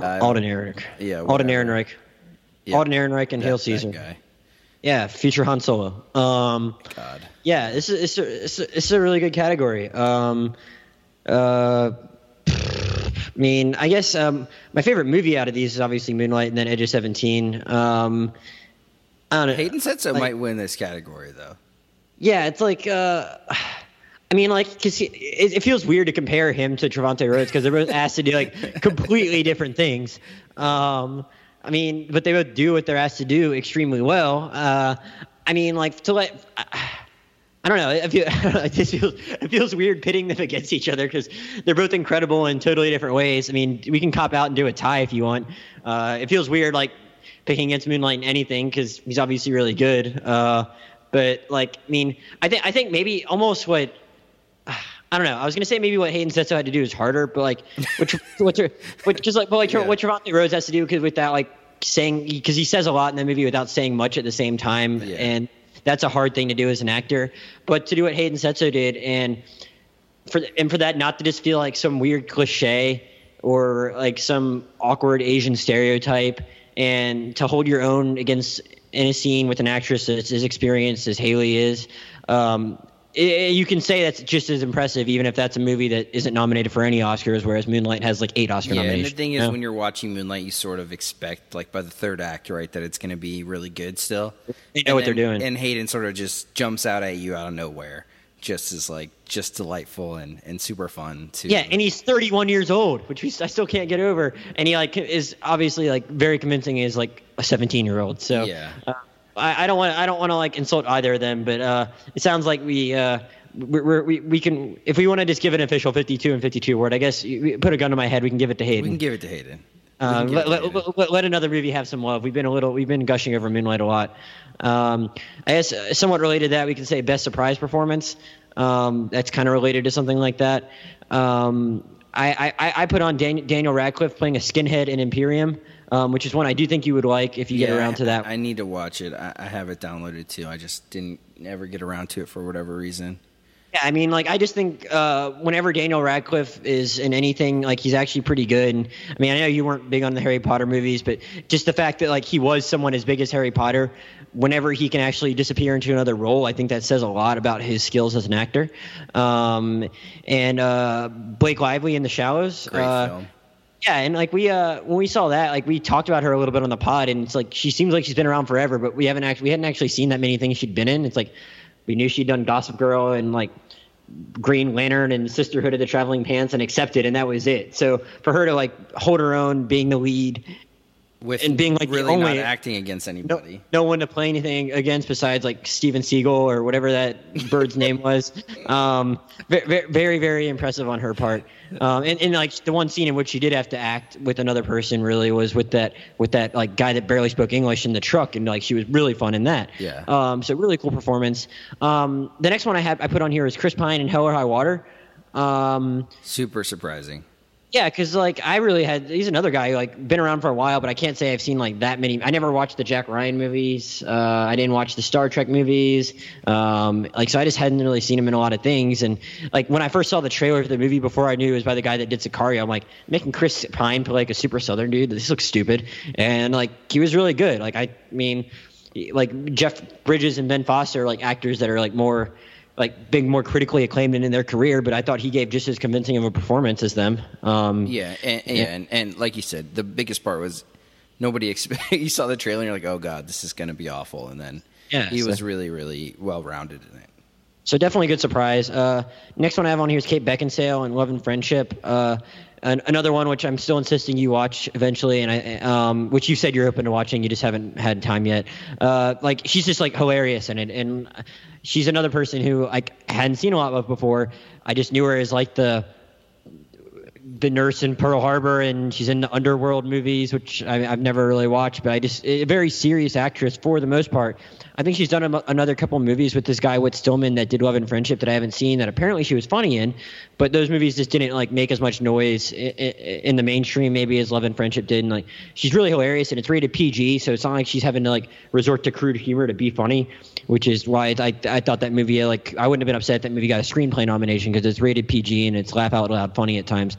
Uh, Alden Ehrenreich. Yeah, Alden whatever. Ehrenreich. Yeah. Alden Ehrenreich and Hail that Caesar. guy. Yeah, feature Han Solo. Um, God. Yeah, this is it's a, it's a, it's a really good category. Um, uh, I mean, I guess um, my favorite movie out of these is obviously Moonlight and then Edge of Seventeen. Um, I don't know. Hayden Szeto Like- might win this category, though. Yeah, it's like uh, I mean, like, because it, it feels weird to compare him to Trevante Rhodes because they're both asked to do like *laughs* completely different things. Um, I mean, but they both do what they're asked to do extremely well. Uh, I mean, like to let. I don't know. It, feel, *laughs* it just feels it feels weird pitting them against each other because they're both incredible in totally different ways. I mean, we can cop out and do a tie if you want. Uh, it feels weird like picking against Moonlight in anything because he's obviously really good. Uh, but like, I mean, I think I think maybe almost what I don't know. I was gonna say maybe what Hayden Szeto had to do is harder, but like, what what what just like, but like Yeah. what Trevante Rhodes has to do because with that like saying because he says a lot in the movie without saying much at the same time, Yeah. and that's a hard thing to do as an actor. But to do what Hayden Szeto did, and for and for that not to just feel like some weird cliche or like some awkward Asian stereotype, and to hold your own against in a scene with an actress that's as experienced as Hailee is. Um, i you can say that's just as impressive, even if that's a movie that isn't nominated for any Oscars, whereas Moonlight has like eight Oscar Yeah, and nominations. the thing is, know? when you're watching Moonlight, you sort of expect, like by the third act, right, that it's going to be really good still. They know And what they're doing. And Hayden sort of just jumps out at you out of nowhere, just as like just delightful and, and super fun too. Yeah, and he's 31 years old, which we, I still can't get over. And he like is obviously like very convincing as like a 17 year old. So Yeah. uh, I, I don't want I don't want to like insult either of them, but uh, it sounds like we. Uh, we're, we're, we we can if we want to just give an official 52 and 52 award. I guess put a gun to my head. We can give it to Hayden. we can give it to Hayden. Um, let, let, let, let another movie have some love. We've been a little, we've been gushing over Moonlight a lot. Um, I guess uh, somewhat related to that, we can say best surprise performance. Um, that's kind of related to something like that. Um, I, I, I put on Dan, Daniel Radcliffe playing a skinhead in Imperium, um, which is one I do think you would like if you get around to that. I, I need to watch it. I, I have it downloaded too. I just didn't ever get around to it for whatever reason. Yeah, I mean, like I just think uh, whenever Daniel Radcliffe is in anything, like he's actually pretty good. And I mean, I know you weren't big on the Harry Potter movies, but just the fact that like he was someone as big as Harry Potter, whenever he can actually disappear into another role, I think that says a lot about his skills as an actor. Um, and uh, Blake Lively in The Shallows. Great uh, film. Yeah, and like we uh when we saw that, like we talked about her a little bit on the pod, and it's like she seems like she's been around forever, but we haven't actually we hadn't actually seen that many things she'd been in. It's like we knew she'd done Gossip Girl and like Green Lantern and Sisterhood of the Traveling Pants and accepted, and that was it. So for her to like hold her own, being the lead, With and being, like, the really only- not acting against no, anybody. no one to play anything against besides like Steven Seagal or whatever that bird's name *laughs* was. Um, very, very, very impressive on her part. Um, and, and like the one scene in which she did have to act with another person really was with that with that like guy that barely spoke English in the truck, and like she was really fun in that. Yeah. Um, so really cool performance. Um, the next one I have I put on here is Chris Pine in Hell or High Water. Um, Super surprising. Yeah, because like I really had he's another guy like been around for a while, but I can't say I've seen like that many. I never watched the Jack Ryan movies. Uh, I didn't watch the Star Trek movies. Um, like so, I just hadn't really seen him in a lot of things. And like when I first saw the trailer for the movie before I knew it was by the guy that did Sicario, I'm like making Chris Pine play like a super Southern dude. This looks stupid. And like he was really good. Like I mean, like Jeff Bridges and Ben Foster are like actors that are like more like being more critically acclaimed and in their career, but I thought he gave just as convincing of a performance as them. Um, Yeah, and, yeah, and, and like you said, the biggest part was nobody expect. *laughs* you saw the trailer and you're like, oh god, this is going to be awful, and then Yeah, he so- was really, really well rounded in it. So definitely a good surprise. Uh, next one I have on here is Kate Beckinsale and Love and Friendship. Uh, an, another one which I'm still insisting you watch eventually, and I, um, which you said you're open to watching, you just haven't had time yet. Uh, like she's just like hilarious in it, and she's another person who I hadn't seen a lot of before. I just knew her as like the the nurse in Pearl Harbor, and she's in the Underworld movies, which I, I've never really watched. But I just a very serious actress for the most part. I think she's done a, another couple movies with this guy Whit Stillman that did Love and Friendship that I haven't seen. That apparently she was funny in, but those movies just didn't like make as much noise in, in the mainstream maybe as Love and Friendship did. And like she's really hilarious, and it's rated PG, so it's not like she's having to like resort to crude humor to be funny, which is why I I thought that movie like I wouldn't have been upset that movie got a screenplay nomination because it's rated PG and it's laugh out loud funny at times.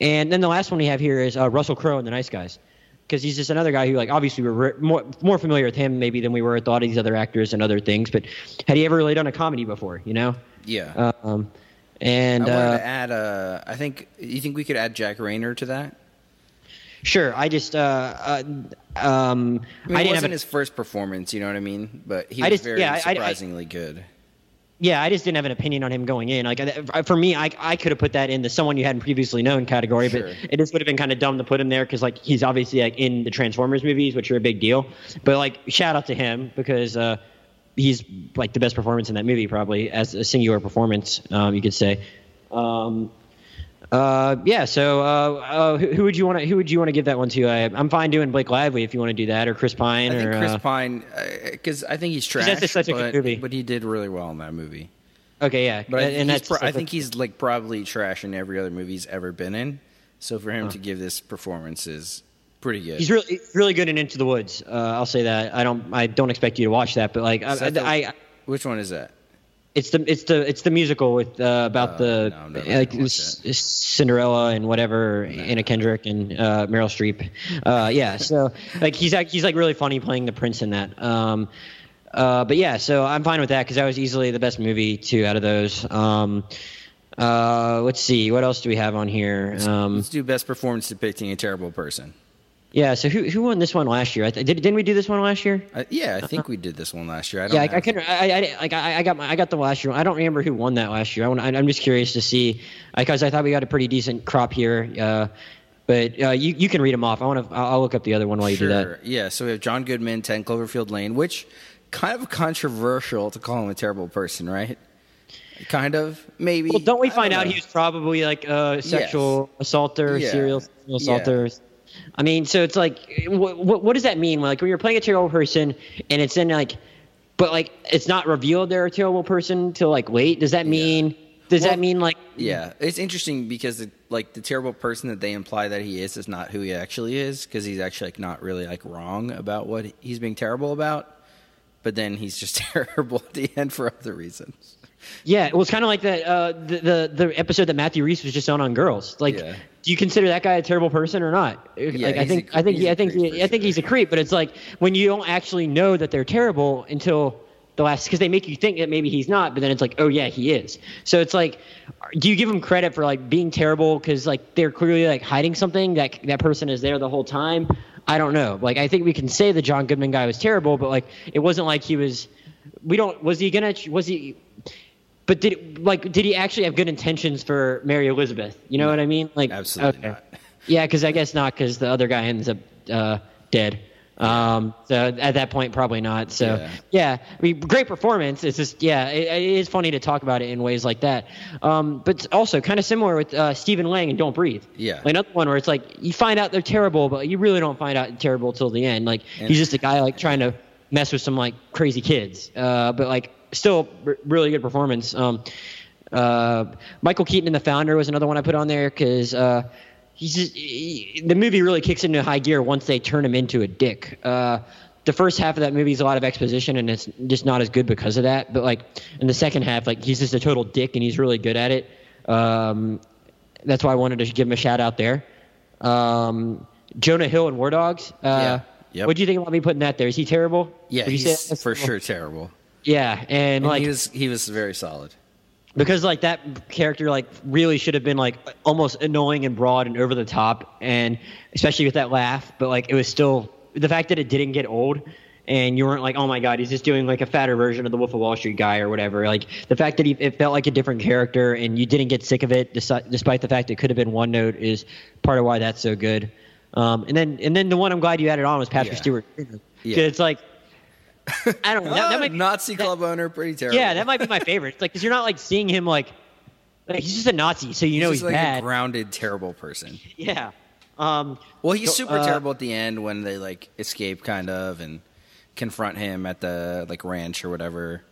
And then the last one we have here is uh, Russell Crowe and the Nice Guys because he's just another guy who, like, obviously we're re- more more familiar with him maybe than we were with a lot of these other actors and other things. But had he ever really done a comedy before? You know? Yeah, Um, and I wanted uh, to add. Uh, I think you think we could add Jack Reynor to that. sure, I just uh, uh, um, I, mean, I it didn't have wasn't a, his first performance, you know what I mean? But he I was just- very yeah, I- I- I- surprisingly good. Yeah, I just didn't have an opinion on him going in. Like for me, I I could have put that in the someone you hadn't previously known category, Sure. but it just would have been kind of dumb to put him there because like he's obviously like in the Transformers movies, which are a big deal. But like shout out to him because uh, he's like the best performance in that movie probably as a singular performance, um, you could say. Um, uh, yeah. So, uh, uh, who, who would you want to who would you want to give that one to? I, I'm fine doing Blake Lively if you want to do that, or Chris Pine, I think or Chris uh, Pine, because I think he's trash, that's such a good but, movie. but he did really well in that movie. okay, yeah. But I, and think he's that's pro- I like- think he's like probably trash in every other movie he's ever been in. So for him to give this performance is pretty good. He's really really good in Into the Woods. Uh, I'll say that. I don't I don't expect you to watch that, but like I, that the- I, I Which one is that? It's the it's the it's the musical with uh, about Uh, the no, I'm like C- Cinderella and whatever Anna Kendrick and uh, Meryl Streep. Uh, yeah, so like he's act- he's like really funny playing the prince in that. Um, uh, but yeah, so I'm fine with that because that was easily the best movie too out of those. Um, uh, let's see, what else do we have on here? Um, Let's do best performance depicting a terrible person. Yeah, so who who won this one last year? I th- did didn't we do this one last year? Uh, yeah, I think we did this one last year. I don't Yeah, I, I can. I, I, like I, I got my, I got the last year. I don't remember who won that last year. I want, I'm just curious to see because I thought we got a pretty decent crop here. Uh, but uh, you you can read them off. I want to. I'll look up the other one while you do that. Yeah, so we have John Goodman, 10 Cloverfield Lane, which kind of controversial to call him a terrible person, right? Kind of, maybe. Well, don't we find out know. he was probably like a sexual assaulter, Yeah. serial sexual Yeah. I mean, so it's like, what, what, what does that mean? Like when you're playing a terrible person and it's in like, but like it's not revealed they're a terrible person till like wait. Does that mean? Does Well, that mean like? Yeah, it's interesting because the, like the terrible person that they imply that he is is not who he actually is because he's actually like not really like wrong about what he's being terrible about, but then he's just *laughs* terrible at the end for other reasons. Yeah, it was kind of like that uh, the, the the episode that Matthew Rhys was just on on Girls. Like, Yeah. do you consider that guy a terrible person or not? like, I think a- I think he's a I think creep I think he's a creep. But it's like when you don't actually know that they're terrible until the last because they make you think that maybe he's not, but then it's like, oh yeah, he is. So it's like, do you give him credit for like being terrible because like they're clearly like hiding something that that person is there the whole time? I don't know. Like I think we can say the John Goodman guy was terrible, but like it wasn't like he was. We don't. Was he gonna? Was he? But did like did he actually have good intentions for Mary Elizabeth? You know what I mean? Like Absolutely okay. not. *laughs* Yeah, because I guess not, because the other guy ends up uh, dead. Um, so at that point, probably not. So Yeah. yeah, I mean, great performance. It's just yeah, it, it is funny to talk about it in ways like that. Um, but also kind of similar with uh, Stephen Lang and Don't Breathe. Yeah. like another one where it's like you find out they're terrible, but you really don't find out terrible till the end. Like And- he's just a guy like trying to mess with some like crazy kids, uh, but like still r- really good performance. Um, uh, Michael Keaton in The Founder was another one I put on there because uh, he's just, he- the movie really kicks into high gear once they turn him into a dick. Uh, the first half of that movie is a lot of exposition and it's just not as good because of that. But like in the second half, like he's just a total dick and he's really good at it. Um, that's why I wanted to give him a shout out there. Um, Jonah Hill and War Dogs. Uh, Yeah. Yep. What do you think about me putting that there? Is he terrible? Yeah, Would you say he's for sure terrible. Yeah, and, And like he was he was very solid. because like that character like really should have been like almost annoying and broad and over the top and especially with that laugh but like it was still the fact that it didn't get old and you weren't like oh my god he's just doing like a fatter version of the wolf of wall street guy or whatever like the fact that he, it felt like a different character and you didn't get sick of it despite the fact it could have been one note is part of why that's so good um, and then and then the one i'm glad you added on was patrick Yeah. stewart Yeah. it's like i don't know that, that *laughs* might be- Nazi that- club owner, pretty terrible. yeah, that might be my favorite. It's like because you're not like seeing him like, like he's just a Nazi, so you know he's he's, like bad. a grounded, terrible person. *laughs* yeah. Um, Well, he's So, super uh, terrible at the end when they like escape, kind of, and confront him at the like ranch or whatever.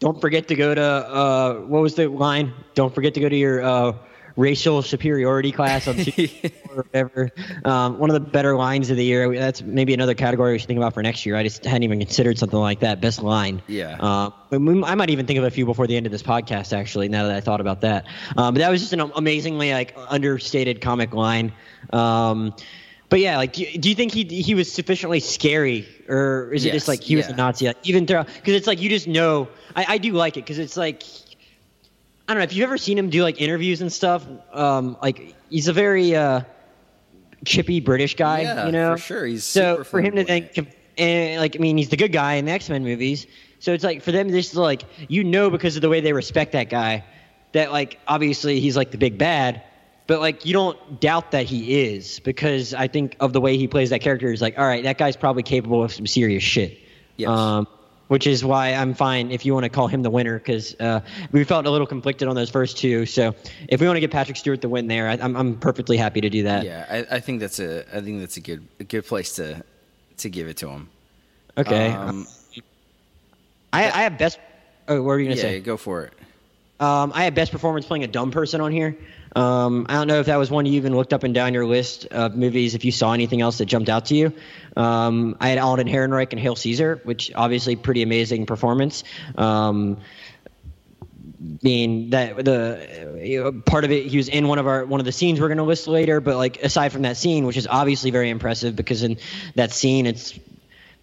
don't forget to go to uh, what was the line? Don't forget to go to your uh, racial superiority class on *laughs* or whatever. Um, one of the better lines of the year. That's maybe another category we should think about for next year. I just hadn't even considered something like that. Best line. Yeah. Uh, I might even think of a few before the end of this podcast. Actually, now that I thought about that, um, but that was just an amazingly like understated comic line. Um, but yeah, like, do you, do you think he he was sufficiently scary, or is it just like he was a. Nazi? Like, even throughout, because it's like you just know. I, I do like it because it's like I don't know if you've ever seen him do like interviews and stuff. Um, like he's a very uh, chippy British guy, Yeah, you know. for sure. He's so super for him to think, and like I mean, he's the good guy in the X Men movies. So it's like for them, this is like you know because of the way they respect that guy, that like obviously he's like the big bad, but like you don't doubt that he is because I think of the way he plays that character is like, all right, that guy's probably capable of some serious shit. Yes. Um, which is why I'm fine if you want to call him the winner because uh, we felt a little conflicted on those first two. So if we want to give Patrick Stewart the win there, I, I'm, I'm perfectly happy to do that. Yeah, I, I think that's a I think that's a good a good place to to give it to him. Okay. Um, I, I have best. Oh, what were you gonna yeah, say? go for it. Um, I had best performance playing a dumb person on here. Um, I don't know if that was one you even looked up and down your list of movies. If you saw anything else that jumped out to you, um, I had Alden Ehrenreich and Hail Caesar, which obviously pretty amazing performance. Um, being that the you know, part of it, he was in one of our one of the scenes we're going to list later. But like aside from that scene, which is obviously very impressive, because in that scene it's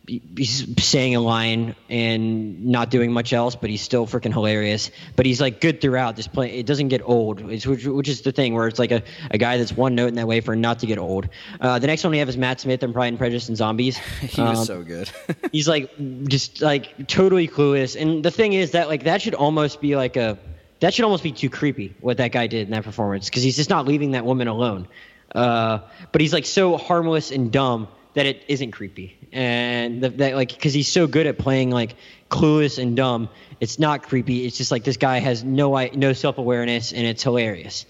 he's saying a line and not doing much else, but he's still freaking hilarious. But he's like good throughout. This play it doesn't get old, it's, which, which is the thing where it's like a, a guy that's one note in that way for not to get old. Uh, the next one we have is Matt Smith in Pride and Prejudice and Zombies. *laughs* He was Um, so good. *laughs* he's like just like totally clueless and the thing is that like that should almost be like a that should almost be too creepy what that guy did in that performance because he's just not leaving that woman alone uh, but he's like so harmless and dumb that it isn't creepy. And the, that like because he's so good at playing like clueless and dumb it's not creepy. It's just like this guy has no no self-awareness and it's hilarious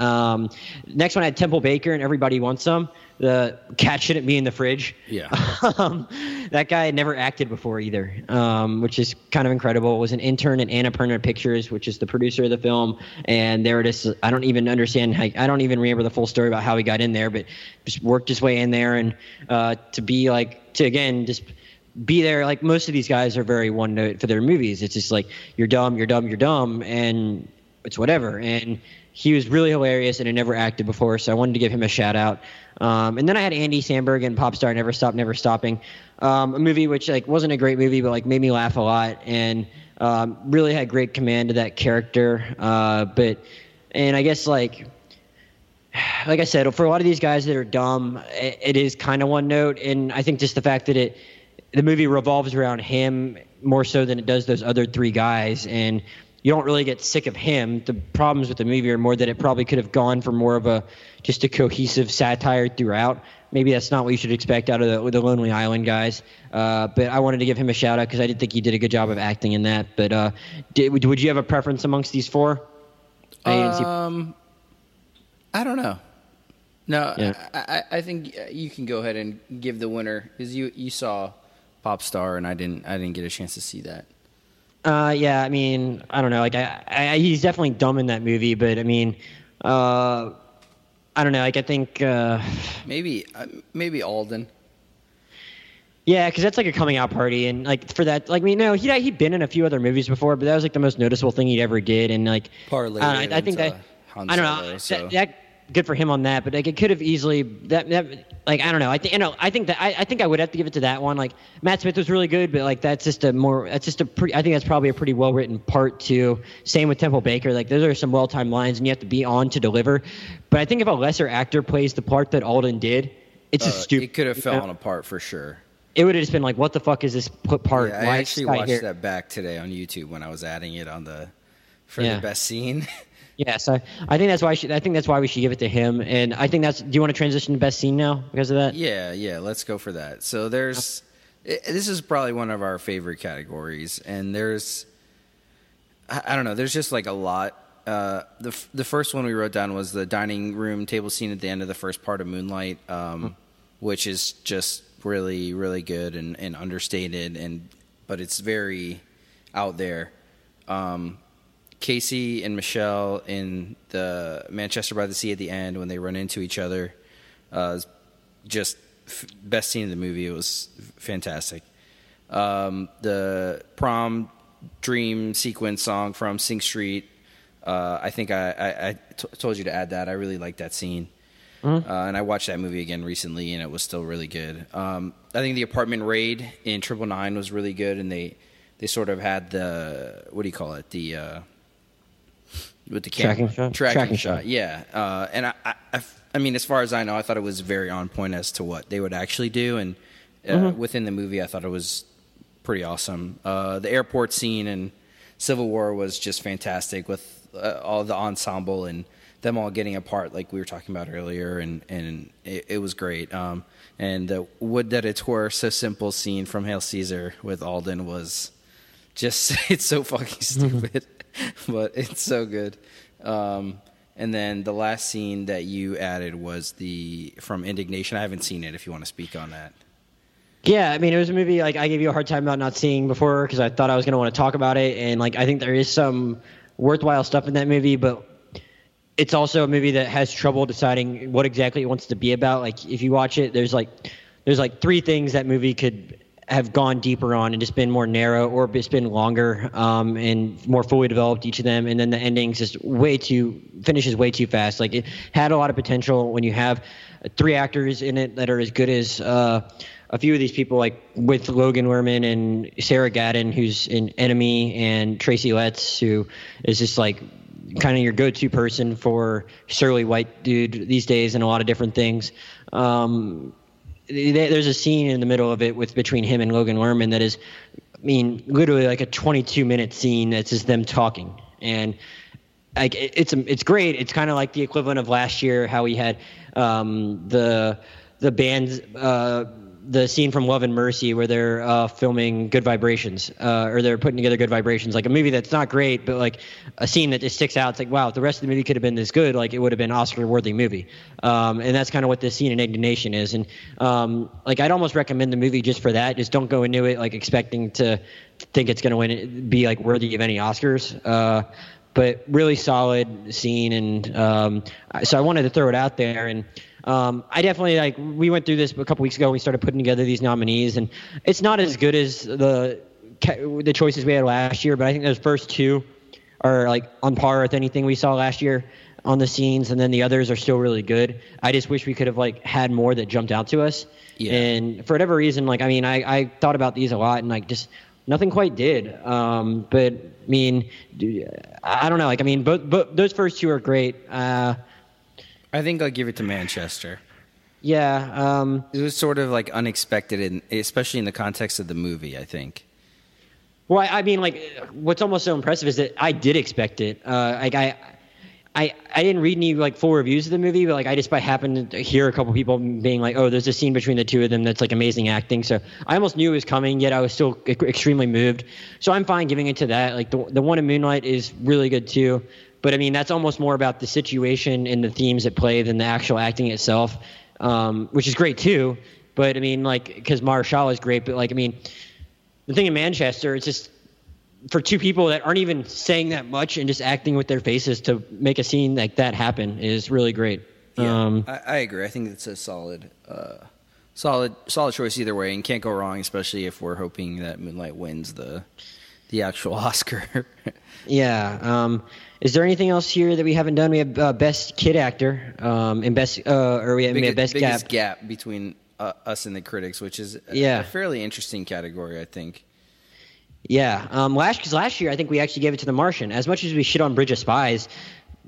um, next one I had Temple Baker and Everybody Wants Some. The cat shouldn't be in the fridge. Yeah. *laughs* um, that guy had never acted before either, um, which is kind of incredible. Was an intern at Annapurna Pictures, which is the producer of the film, and there it is. I don't even understand. How, I don't even remember the full story about how he got in there, but just worked his way in there, and uh, to be like to again just be there. Like most of these guys are very one note for their movies. It's just like you're dumb, you're dumb, you're dumb, and it's whatever. And he was really hilarious and had never acted before, so I wanted to give him a shout out. Um, and then I had Andy Samberg and Popstar Never Stop Never Stopping, um, a movie which like wasn't a great movie, but like made me laugh a lot and um, really had great command of that character. Uh, but and I guess like like I said, for a lot of these guys that are dumb, it, it is kind of one note, and I think just the fact that it the movie revolves around him more so than it does those other three guys, and you don't really get sick of him. The problems with the movie are more that it probably could have gone for more of a just a cohesive satire throughout. Maybe that's not what you should expect out of the, the Lonely Island guys. Uh, but I wanted to give him a shout out because I did think he did a good job of acting in that. But uh, did, would you have a preference amongst these four? Um, I don't know. No, Yeah. I, I, I think you can go ahead and give the winner because you you saw Pop Star and I didn't I didn't get a chance to see that. Uh, yeah, I mean, I don't know. Like, I, I, he's definitely dumb in that movie, but I mean, uh, I don't know. Like, I think, uh, Maybe uh, maybe Alden. yeah, because that's like a coming out party, and like for that, like, I mean, no, he he'd been in a few other movies before, but that was like the most noticeable thing he'd ever did, and like, Parlay I, don't I think that I don't know that, so- that good for him on that, but like it could have easily that that like I don't know. I think you know I think that I, I think I would have to give it to that one. Like Matt Smith was really good, but like that's just a more that's just a pretty. I think that's probably a pretty well written part too. Same with Temple Baker. Like those are some well timed lines, and you have to be on to deliver. But I think if a lesser actor plays the part that Alden did, it's a Uh, stupid. It could have you know? fallen apart for sure. It would have just been like, what the fuck is this put part? Yeah, I actually watched here? that back today on YouTube when I was adding it on the for Yeah. the best scene. *laughs* Yeah, so I think that's why I, should, I think that's why we should give it to him. And I think that's. Do you want to transition to best scene now because of that? Yeah, yeah, let's go for that. So there's i this is probably one of our favorite categories and there's I, I don't know, there's just like a lot. Uh, the the first one we wrote down was the dining room table scene at the end of the first part of Moonlight, um, which is just really really good and, and understated and but it's very out there. Um, Casey and Michelle in the Manchester by the Sea at the end when they run into each other. Uh, just f- best scene in the movie. It was fantastic. Um, the prom dream sequence song from Sing Street. Uh, I think I, I, I t- told you to add that. I really liked that scene. Uh, and I watched that movie again recently, and it was still really good. Um, I think the apartment raid in Triple Nine was really good, and they they sort of had the what do you call it the uh, with the camera Tracking shot? tracking, Tracking shot. shot. Yeah, uh, and I, I, I, mean, as far as I know, I thought it was very on point as to what they would actually do, and uh, Mm-hmm. within the movie, I thought it was pretty awesome. Uh, the airport scene in Civil War was just fantastic with uh, all the ensemble and them all getting apart, like we were talking about earlier, and and it, it was great. Um, and the "Would that it were so simple" scene from Hail Caesar with Alden was just *laughs* it's so fucking stupid, *laughs* but it's so good. Um, and then the last scene that you added was the from Indignation. I haven't seen it. If you want to speak on that, Yeah, I mean, it was a movie like I gave you a hard time about not seeing before because I thought I was going to want to talk about it, and like I think there is some worthwhile stuff in that movie, but it's also a movie that has trouble deciding what exactly it wants to be about. Like if you watch it, there's like there's like three things that movie could have gone deeper on and just been more narrow or it's been longer um, and more fully developed each of them and then the endings just way too finishes way too fast like it had a lot of potential when you have three actors in it that are as good as uh, a few of these people like with Logan Lerman and Sarah Gadon who's in Enemy and Tracy Letts who is just like kind of your go-to person for surly white dude these days and a lot of different things. Um, th- there's a scene in the middle of it with between him and Logan Lerman that is, I mean, literally like a 22 minute scene that's just them talking and. Like it- it's it's great. It's kind of like the equivalent of last year, how we had um, the the band's uh, the scene from Love and Mercy where they're uh, filming Good Vibrations, uh, or they're putting together Good Vibrations, like a movie that's not great, but like a scene that just sticks out. It's like, wow, if the rest of the movie could have been this good, like it would have been Oscar-worthy movie. Um, and that's kind of what this scene in Indignation is. And um, like, I'd almost recommend the movie just for that. Just don't go into it like expecting to think it's going to win, be like worthy of any Oscars. Uh, but really solid scene, and um, so I wanted to throw it out there and. Um, I definitely like. We went through this a couple weeks ago. We started putting together these nominees, and it's not as good as the the choices we had last year. But I think those first two are like on par with anything we saw last year on the scenes, and then the others are still really good. I just wish we could have like had more that jumped out to us. Yeah. And for whatever reason, like I mean, I, I thought about these a lot, and like just nothing quite did. Um, but I mean, I don't know. Like I mean, both, both those first two are great. Uh, I think I'll give it to Manchester. yeah. Um, It was sort of like unexpected, in, especially in the context of the movie. I think. Well, I, I mean, like, what's almost so impressive is that I did expect it. Uh, like, I, I, I didn't read any like full reviews of the movie, but like, I just by happened to hear a couple people being like, "Oh, there's a scene between the two of them that's like amazing acting." So I almost knew it was coming, yet I was still e- extremely moved. So I'm fine giving it to that. Like the the one in Moonlight is really good too, but I mean, that's almost more about the situation and the themes at play than the actual acting itself, um, which is great too. But I mean, like, because Mahershala is great, but like, I mean the thing in Manchester, it's just for two people that aren't even saying that much and just acting with their faces to make a scene like that happen is really great. Um, I, I agree. I think it's a solid, uh, solid, solid choice either way, and can't go wrong. Especially if we're hoping that Moonlight wins the, the actual *laughs* Oscar. yeah. Um, is there anything else here that we haven't done? We have uh, best kid actor um, and best, uh, or we have, we have best biggest gap. gap between uh, us and the critics, which is a, Yeah. a fairly interesting category. I think. Yeah, um, last because last year I think we actually gave it to The Martian. As much as we shit on Bridge of Spies,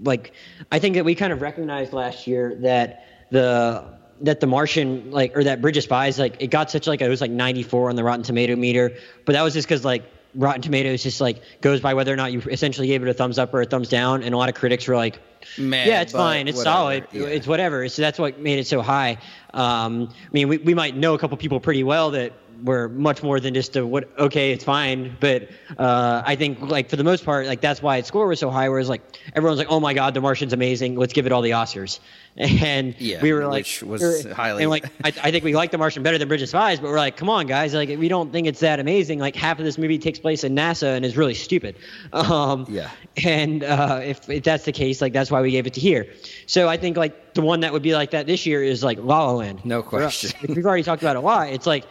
like I think that we kind of recognized last year that the that The Martian like or that Bridge of Spies like it got such like it was like 94 on the Rotten Tomato meter, but that was just because like Rotten Tomatoes just like goes by whether or not you essentially gave it a thumbs up or a thumbs down, and a lot of critics were like, Meh, yeah, it's fine, it's whatever, solid, yeah. it's whatever. So that's what made it so high. Um, I mean, we, we might know a couple people pretty well that were much more than just a what. Okay, it's fine, but uh, I think like for the most part, like that's why its score was so high. Whereas like everyone's like, oh my god, The Martian's amazing. Let's give it all the Oscars. *laughs* And Yeah, we were like, which was we're- highly- and like I, I think we like The Martian better than Bridge of Spies, but we're like, come on, guys, like we don't think it's that amazing. Like half of this movie takes place in NASA and is really stupid. *laughs* Um, Yeah. and uh, if, if that's the case, like that's why we gave it to here. So I think like the one that would be like that this year is like La La Land. No question. We've already talked about it a lot. It's like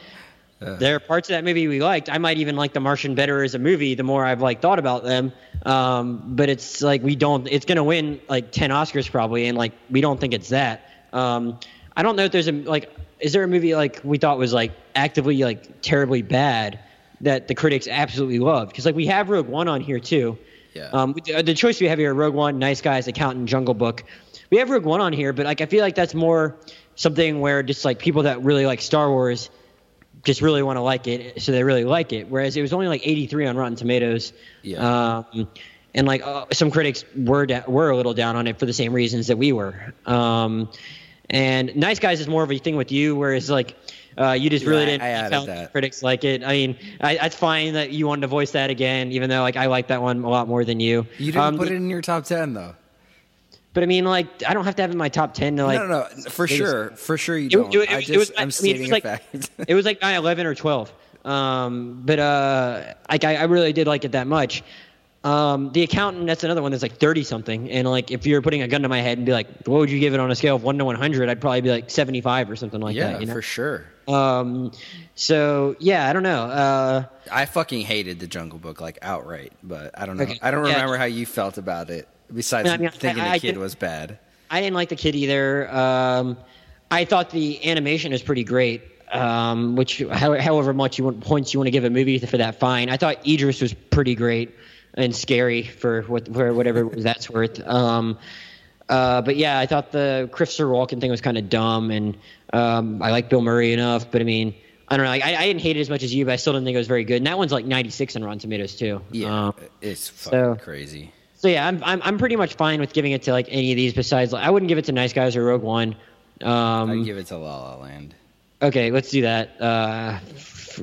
there are parts of that movie we liked. I might even like The Martian better as a movie. The more I've like thought about them, um, but it's like we don't. It's gonna win like ten Oscars probably, and like we don't think it's that. Um, I don't know if there's a like. Is there a movie like we thought was like actively like terribly bad that the critics absolutely loved? Because like we have Rogue One on here too. Yeah. Um, the the choice we have here: Rogue One, Nice Guys, Accountant, Jungle Book. We have Rogue One on here, but like I feel like that's more something where just like people that really like Star Wars just really want to like it, so they really like it. Whereas it was only like 83 on Rotten Tomatoes. Yeah. Um, and like uh, some critics were da- were a little down on it for the same reasons that we were. Um, and Nice Guys is more of a thing with you, whereas like uh, you just really Yeah, I- didn't I added tell that. critics like it. I mean, I, that's fine that you wanted to voice that again, even though like I like that one a lot more than you. You didn't Um, put it in your top ten though. But I mean, like I don't have to have it in my top ten to like. no, no, no, for it was- sure, for sure you it, don't. it- I it just, was, I'm I mean, stating it was like, *laughs* it was like 9, 11 or 12. Um, but uh, like I, I really did like it that much. Um, the accountant, that's another one that's like 30 something. And like, if you're putting a gun to my head and be like, what would you give it on a scale of one to 100? I'd probably be like 75 or something like yeah, that. You know? for sure. Um, so yeah, I don't know. Uh, I fucking hated the Jungle Book like outright, but I don't know. Okay, I don't yeah. remember how you felt about it. Besides I mean, thinking I- the kid was bad. I didn't like the kid either. Um, I thought the animation is pretty great. Um, which, however much you want points you want to give a movie for that, fine. I thought Idris was pretty great and scary for what for whatever that's worth. Um, uh, but yeah, I thought the Christopher Walken thing was kind of dumb, and um, I like Bill Murray enough. But I mean, I don't know. Like, I, I didn't hate it as much as you, but I still didn't think it was very good. And that one's like 96 on Rotten Tomatoes too. Yeah, Um, it's fucking so- crazy. So yeah, I'm, I'm I'm pretty much fine with giving it to like any of these. Besides, like, I wouldn't give it to Nice Guys or Rogue One. Um, I'd give it to La La Land. okay, let's do that. Uh,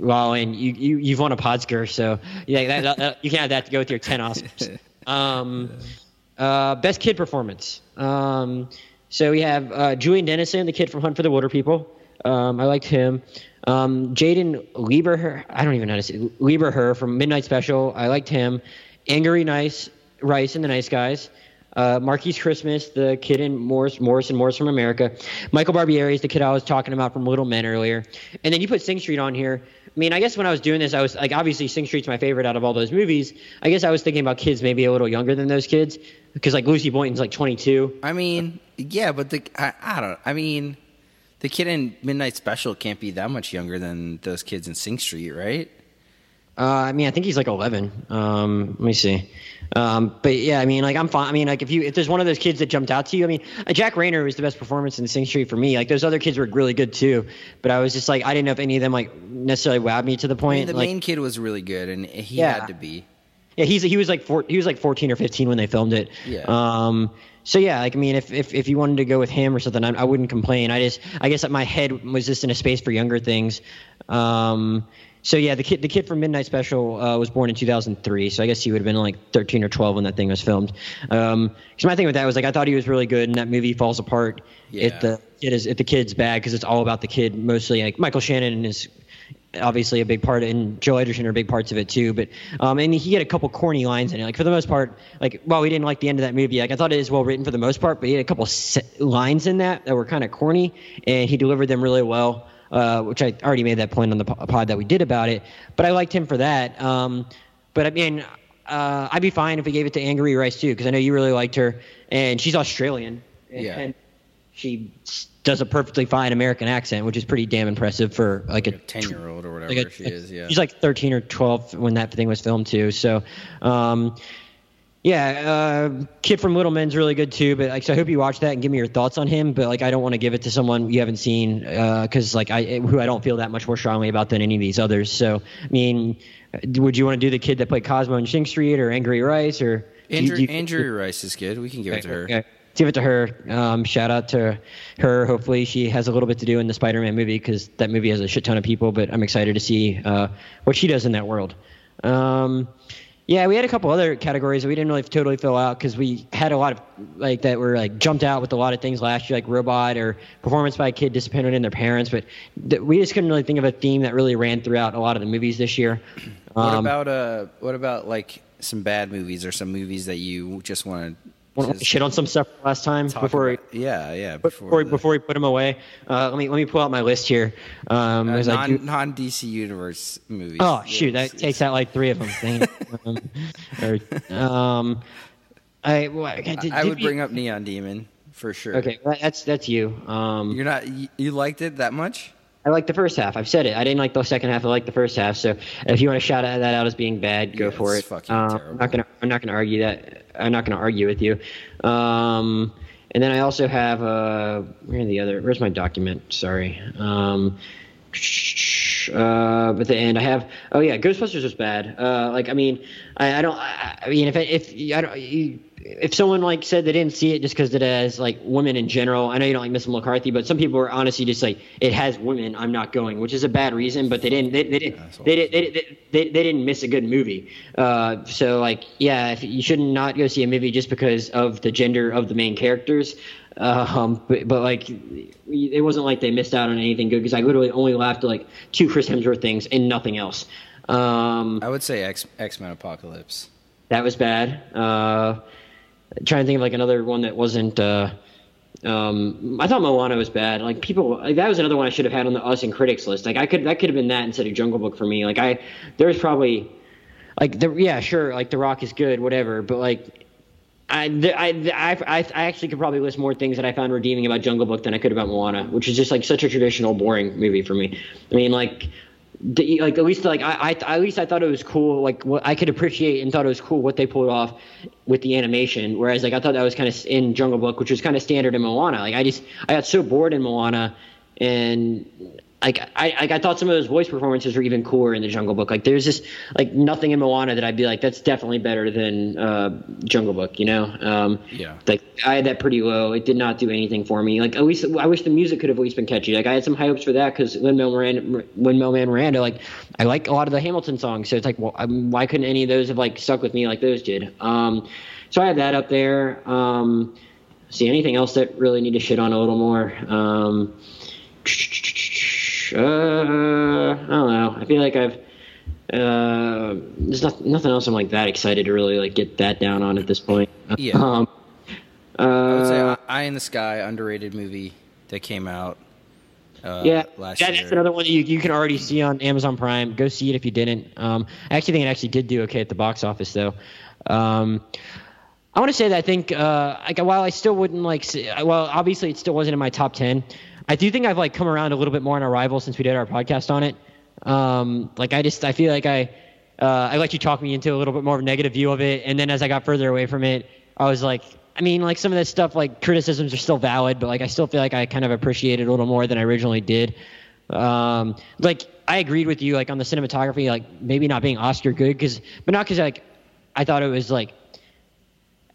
well, and you you you've won a Podsker, so yeah, that, that, you can have that to go with your ten Oscars. *laughs* Um, uh, best kid performance. Um, so we have uh, Julian Dennison, the kid from Hunt for the Wilderpeople. Um, I liked him. Um, Jaden Lieberher, I don't even know how to say Lieberher from Midnight Special. I liked him. Angourie Nice Rice and the Nice Guys. uh, Markees Christmas, the kid in Morris, Morris and Morris from America. Michael Barbieri is the kid I was talking about from Little Men earlier. And then you put Sing Street on here. I mean, I guess when I was doing this, I was like, obviously Sing Street's my favorite out of all those movies. I guess I was thinking about kids maybe a little younger than those kids because like Lucy Boynton's like 22. I mean, yeah, but the I, I don't. I mean, the kid in Midnight Special can't be that much younger than those kids in Sing Street, right? Uh, I mean, I think he's like 11. Um, let me see. Um, but yeah, I mean, like I'm fine. I mean, like if you if there's one of those kids that jumped out to you, I mean, uh, Jack Reynor was the best performance in Sing Street for me. Like those other kids were really good too, but I was just like I didn't know if any of them like necessarily wowed me to the I point. mean, the like, main kid was really good, and he Yeah. had to be. Yeah, he's he was like four, he was like 14 or 15 when they filmed it. Yeah. Um. So yeah, like I mean, if if, if you wanted to go with him or something, I, I wouldn't complain. I just I guess that my head was just in a space for younger things. Um. So yeah, the kid the kid from Midnight Special uh, was born in 2003. So I guess he would have been like 13 or 12 when that thing was filmed. Um. Because my thing with that was like I thought he was really good, and that movie falls apart Yeah. if the kid is if the kid's bad because it's all about the kid mostly. Like Michael Shannon is obviously a big part, and Joel Edgerton are big parts of it too. But um, and he had a couple corny lines in it. Like for the most part, like while we didn't like the end of that movie, like I thought it is well written for the most part, but he had a couple lines in that that were kind of corny, and he delivered them really well. Uh, which I already made that point on the pod that we did about it, but I liked him for that. Um, but I mean, uh, I'd be fine if we gave it to Angourie Rice too, because I know you really liked her, and she's Australian. and- Yeah. and she does a perfectly fine American accent, which is pretty damn impressive for like a Ten year old or whatever like a- she is. Yeah. She's like 13 or 12 when that thing was filmed too. So, um, yeah, uh, kid from Little Men's really good too. But like, so I hope you watch that and give me your thoughts on him. But like, I don't want to give it to someone you haven't seen because like I who I don't feel that much more strongly about than any of these others. So, I mean, would you want to do the kid that played Cosmo in Sing Street or Angourie Rice or do you- do you- Angourie Rice is good. We can give it to her. Okay. Give it to her. Um, shout out to her. Hopefully, she has a little bit to do in the Spider-Man movie because that movie has a shit ton of people. But I'm excited to see uh, what she does in that world. Um, yeah, we had a couple other categories that we didn't really totally fill out because we had a lot of like that were like jumped out with a lot of things last year, like robot or performance by a kid disappointed in their parents. But th- we just couldn't really think of a theme that really ran throughout a lot of the movies this year. What Um, about uh? What about like some bad movies or some movies that you just want wanna shit on some stuff last time before we Yeah, yeah. before we, the- before we put him away. Uh, let me let me pull out my list here. Um, uh, I do- non non DC universe movies. oh shoot, that takes out like three of them. *laughs* Dang um, or, um, I, well, I, did, I would we- bring up Neon Demon for sure. Okay, that's that's you. Um, You're not. You, you liked it that much? I like the first half. I've said it. I didn't like the second half. I like the first half. So if you want to shout that out as being bad, go Yeah, for it. fucking Um, I'm not gonna. I'm not gonna argue that. I'm not gonna argue with you. Um, and then I also have. Uh, where are the other? Where's my document? Sorry. Um, uh, but the end I have. Oh yeah, Ghostbusters was bad. Uh, like I mean, I, I don't. I, I mean, if if I don't. You, if someone like said they didn't see it just because it has like women in general, I know you don't like Miss McCarthy, but some people were honestly just like it has women. I'm not going, which is a bad reason. But they didn't. They, they didn't. They, did, they, they, they, they didn't miss a good movie. Uh, so like yeah, if, you should not go see a movie just because of the gender of the main characters. Um, but, but like it wasn't like they missed out on anything good because I literally only laughed at like two Chris Hemsworth things and nothing else. Um, I would say X X Men Apocalypse. that was bad. Uh, trying to think of like another one that wasn't. Uh, um, I thought Moana was bad. Like people, like, that was another one I should have had on the us and critics list. Like I could, that could have been that instead of Jungle Book for me. Like I, there's probably, like the yeah, sure, like The Rock is good, whatever, but like. I, I, I, I actually could probably list more things that I found redeeming about Jungle Book than I could about Moana, which is just like such a traditional, boring movie for me. I mean, like, the, like at least like I, I at least I thought it was cool. Like what I could appreciate and thought it was cool what they pulled off with the animation. Whereas like I thought that was kind of in Jungle Book, which was kind of standard in Moana. Like I just I got so bored in Moana, and like I like I thought some of those voice performances were even cooler in the Jungle Book. Like there's just like nothing in Moana that I'd be like that's definitely better than uh, Jungle Book. You know? Um, Yeah. Like I had that pretty low. It did not do anything for me. Like at least I wish the music could have at least been catchy. Like I had some high hopes for that because Lin-Manuel Miranda, Lin-Manuel Man Miranda, like I like a lot of the Hamilton songs. So it's like, well, um, why couldn't any of those have like stuck with me like those did? Um, so I had that up there. Um, see anything else that really need to shit on a little more? Um, uh, I don't know. I feel like I've uh, there's not, nothing else I'm like that excited to really like get that down on at this point. Yeah. *laughs* Um, I would say Uh, Eye in the Sky, underrated movie that came out. Uh, yeah, last that- that's another one that you, you can already see on Amazon Prime. Go see it if you didn't. Um, I actually think it actually did do okay at the box office though. Um, I want to say that I think uh, like while I still wouldn't like say, well obviously it still wasn't in my top ten. I do think I've like come around a little bit more on Arrival since we did our podcast on it. Um, like I just I feel like I uh, I let you talk me into a little bit more of a negative view of it, and then as I got further away from it, I was like, I mean, like some of this stuff, like criticisms are still valid, but like I still feel like I kind of appreciate it a little more than I originally did. Um, like I agreed with you, like on the cinematography, like maybe not being Oscar good, because but not because like I thought it was like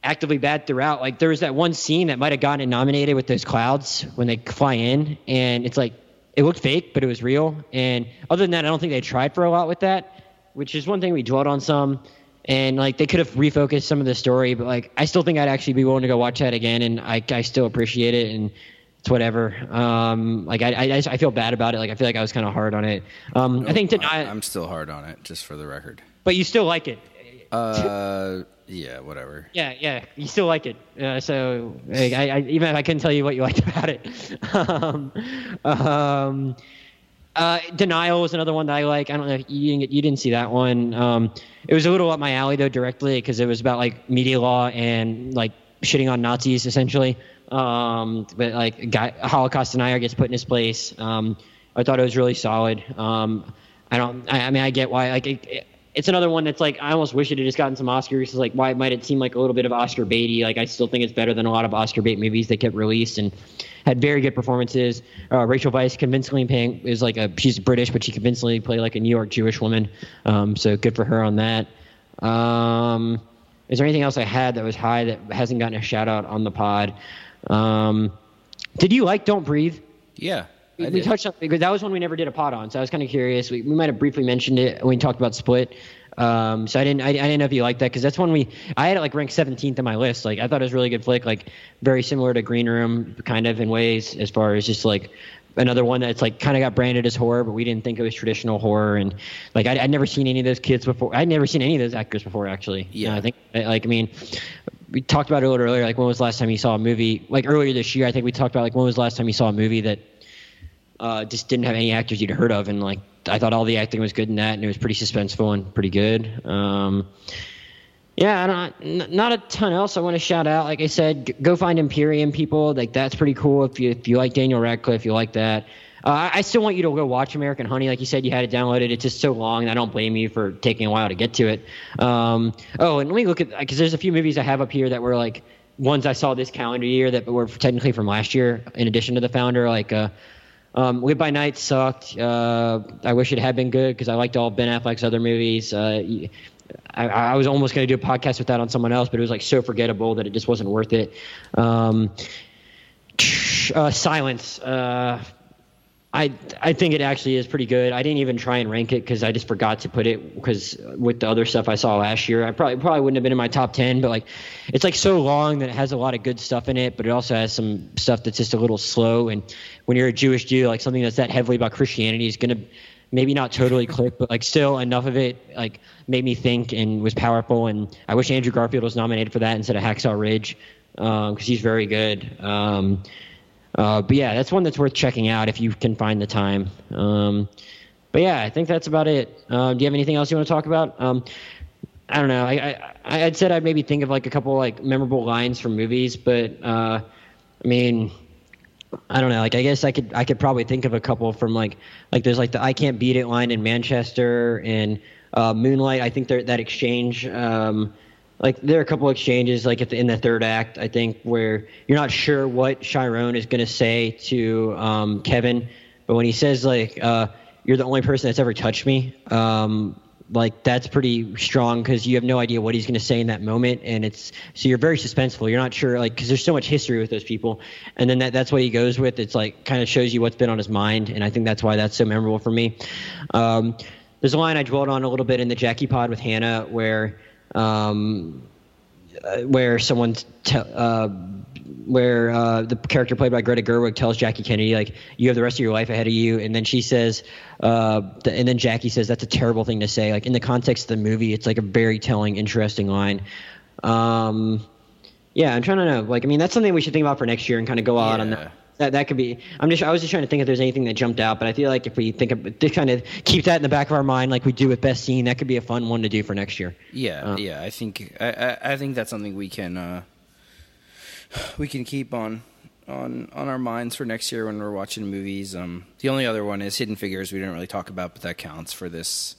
actively bad throughout. Like there was that one scene that might have gotten nominated with those clouds when they fly in, and it's like it looked fake, but it was real. And other than that, I don't think they tried for a lot with that, which is one thing we dwelled on some. And like they could have refocused some of the story, but like I still think I'd actually be willing to go watch that again, and I I still appreciate it, and it's whatever. Um, like I I, I feel bad about it. Like I feel like I was kind of hard on it. Um, I think I, deny, I'm still hard on it, just for the record. but you still like it. Uh, yeah, whatever. Yeah, yeah, you still like it. Uh, so like, I, I, even if I couldn't tell you what you *laughs* liked about it. um, um, uh, Denial was another one that I like. I don't know if you didn't, you didn't see that one. Um, it was a little up my alley though directly because it was about like media law and like shitting on Nazis essentially. Um, but like guy, Holocaust denier gets put in his place. Um, I thought it was really solid. Um, I don't. I, I mean, I get why. Like, it, it- it's another one that's like I almost wish it had just gotten some Oscars. Like why might it seem like a little bit of Oscar baity? Like I still think it's better than a lot of Oscar bait movies that get released and had very good performances. Uh, Rachel Weisz convincingly paying is like a she's British, but she convincingly played like a New York Jewish woman. Um, so good for her on that. Um, is there anything else I had that was high that hasn't gotten a shout out on the pod? Um, did you like Don't Breathe? Yeah, We, we touched on because that was one we never did a pod on, so I was kind of curious. We, we might have briefly mentioned it when we talked about Split. Um, so I didn't I, I didn't know if you liked that because that's one we I had it like ranked 17th on my list. Like I thought it was a really good flick, like very similar to Green Room, kind of in ways as far as just like another one that's like kind of got branded as horror, but we didn't think it was traditional horror. And like I'd, I'd never seen any of those kids before. I'd never seen any of those actors before actually. Yeah. Uh, I think like I mean we talked about it a little earlier. Like when was the last time you saw a movie? Like earlier this year, I think we talked about like when was the last time you saw a movie that uh, just didn't have any actors you'd heard of, and like I thought all the acting was good in that, and it was pretty suspenseful and pretty good. Um, yeah, don't, not a ton else I want to shout out. Like I said, go find Imperium people. Like that's pretty cool if you if you like Daniel Radcliffe, if you like that. Uh, I- I still want you to go watch American Honey. Like you said, you had it downloaded. It's just so long, and I don't blame you for taking a while to get to it. Um, oh, and let me look at because there's a few movies I have up here that were like ones I saw this calendar year that were technically from last year. In addition to the Founder, like uh, um, Live by Night sucked. Uh, I wish it had been good because I liked all Ben Affleck's other movies. Uh, I, I was almost going to do a podcast with that on someone else, but it was like so forgettable that it just wasn't worth it. Um, uh, Silence. Uh, I I think it actually is pretty good. I didn't even try and rank it because I just forgot to put it because with the other stuff I saw last year, I probably probably wouldn't have been in my top ten. But like, it's like so long that it has a lot of good stuff in it, but it also has some stuff that's just a little slow. And when you're a Jewish Jew, like something that's that heavily about Christianity is gonna maybe not totally click, but like still enough of it like made me think and was powerful. And I wish Andrew Garfield was nominated for that instead of Hacksaw Ridge because he's very good. Um, uh, but yeah, that's one that's worth checking out if you can find the time. Um, but yeah, I think that's about it. Um, do you have anything else you want to talk about? Um, I don't know. I, I I'd said I'd maybe think of like a couple like memorable lines from movies, but uh, I mean, I don't know. Like I guess I could I could probably think of a couple from like like there's like the I can't beat it line in Manchester and uh, Moonlight. I think that exchange. Um, like there are a couple exchanges like the, in the third act I think where you're not sure what Chiron is going to say to um, Kevin, but when he says like uh, you're the only person that's ever touched me, um, like that's pretty strong because you have no idea what he's going to say in that moment, and it's so you're very suspenseful. You're not sure like because there's so much history with those people, and then that that's what he goes with. It's like kind of shows you what's been on his mind, and I think that's why that's so memorable for me. Um, there's a line I dwelled on a little bit in the Jackie Pod with Hannah where um, where someone uh, where uh, the character played by Greta Gerwig tells Jackie Kennedy like you have the rest of your life ahead of you, and then she says, uh, and then Jackie says that's a terrible thing to say. Like in the context of the movie, it's like a very telling, interesting line. Um, Yeah, I'm trying to know. Like, I mean, that's something we should think about for next year and kind of go out on that. That that could be. I'm just. I was just trying to think if there's anything that jumped out, but I feel like if we think of to kind of keep that in the back of our mind, like we do with best scene, that could be a fun one to do for next year. Yeah, Uh, yeah. I think I, I, I think that's something we can uh, *sighs* we can keep on on on our minds for next year when we're watching movies. Um, the only other one is Hidden Figures. We didn't really talk about, but that counts for this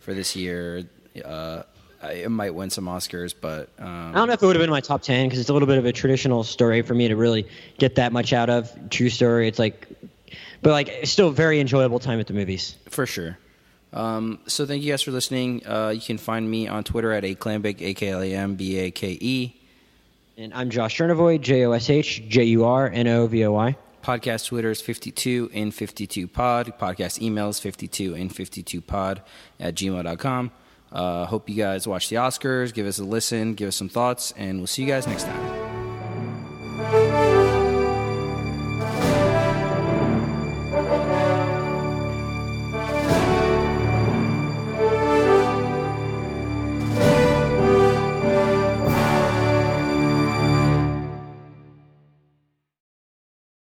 for this year. Uh, it might win some Oscars, but um, I don't know if it would have been my top ten because it's a little bit of a traditional story for me to really get that much out of. True story. It's like, but like, it's still a very enjoyable time at the movies. For sure. Um, so thank you guys for listening. Uh, you can find me on Twitter at aklambake, a k l a m b a k e. And I'm Josh Jurnovoy, J O S H J U R N O V O Y. Podcast Twitter is 52 in 52 pod. Podcast emails 52 in 52 pod at gmail.com. Uh, hope you guys watch the Oscars, give us a listen, give us some thoughts, and we'll see you guys next time.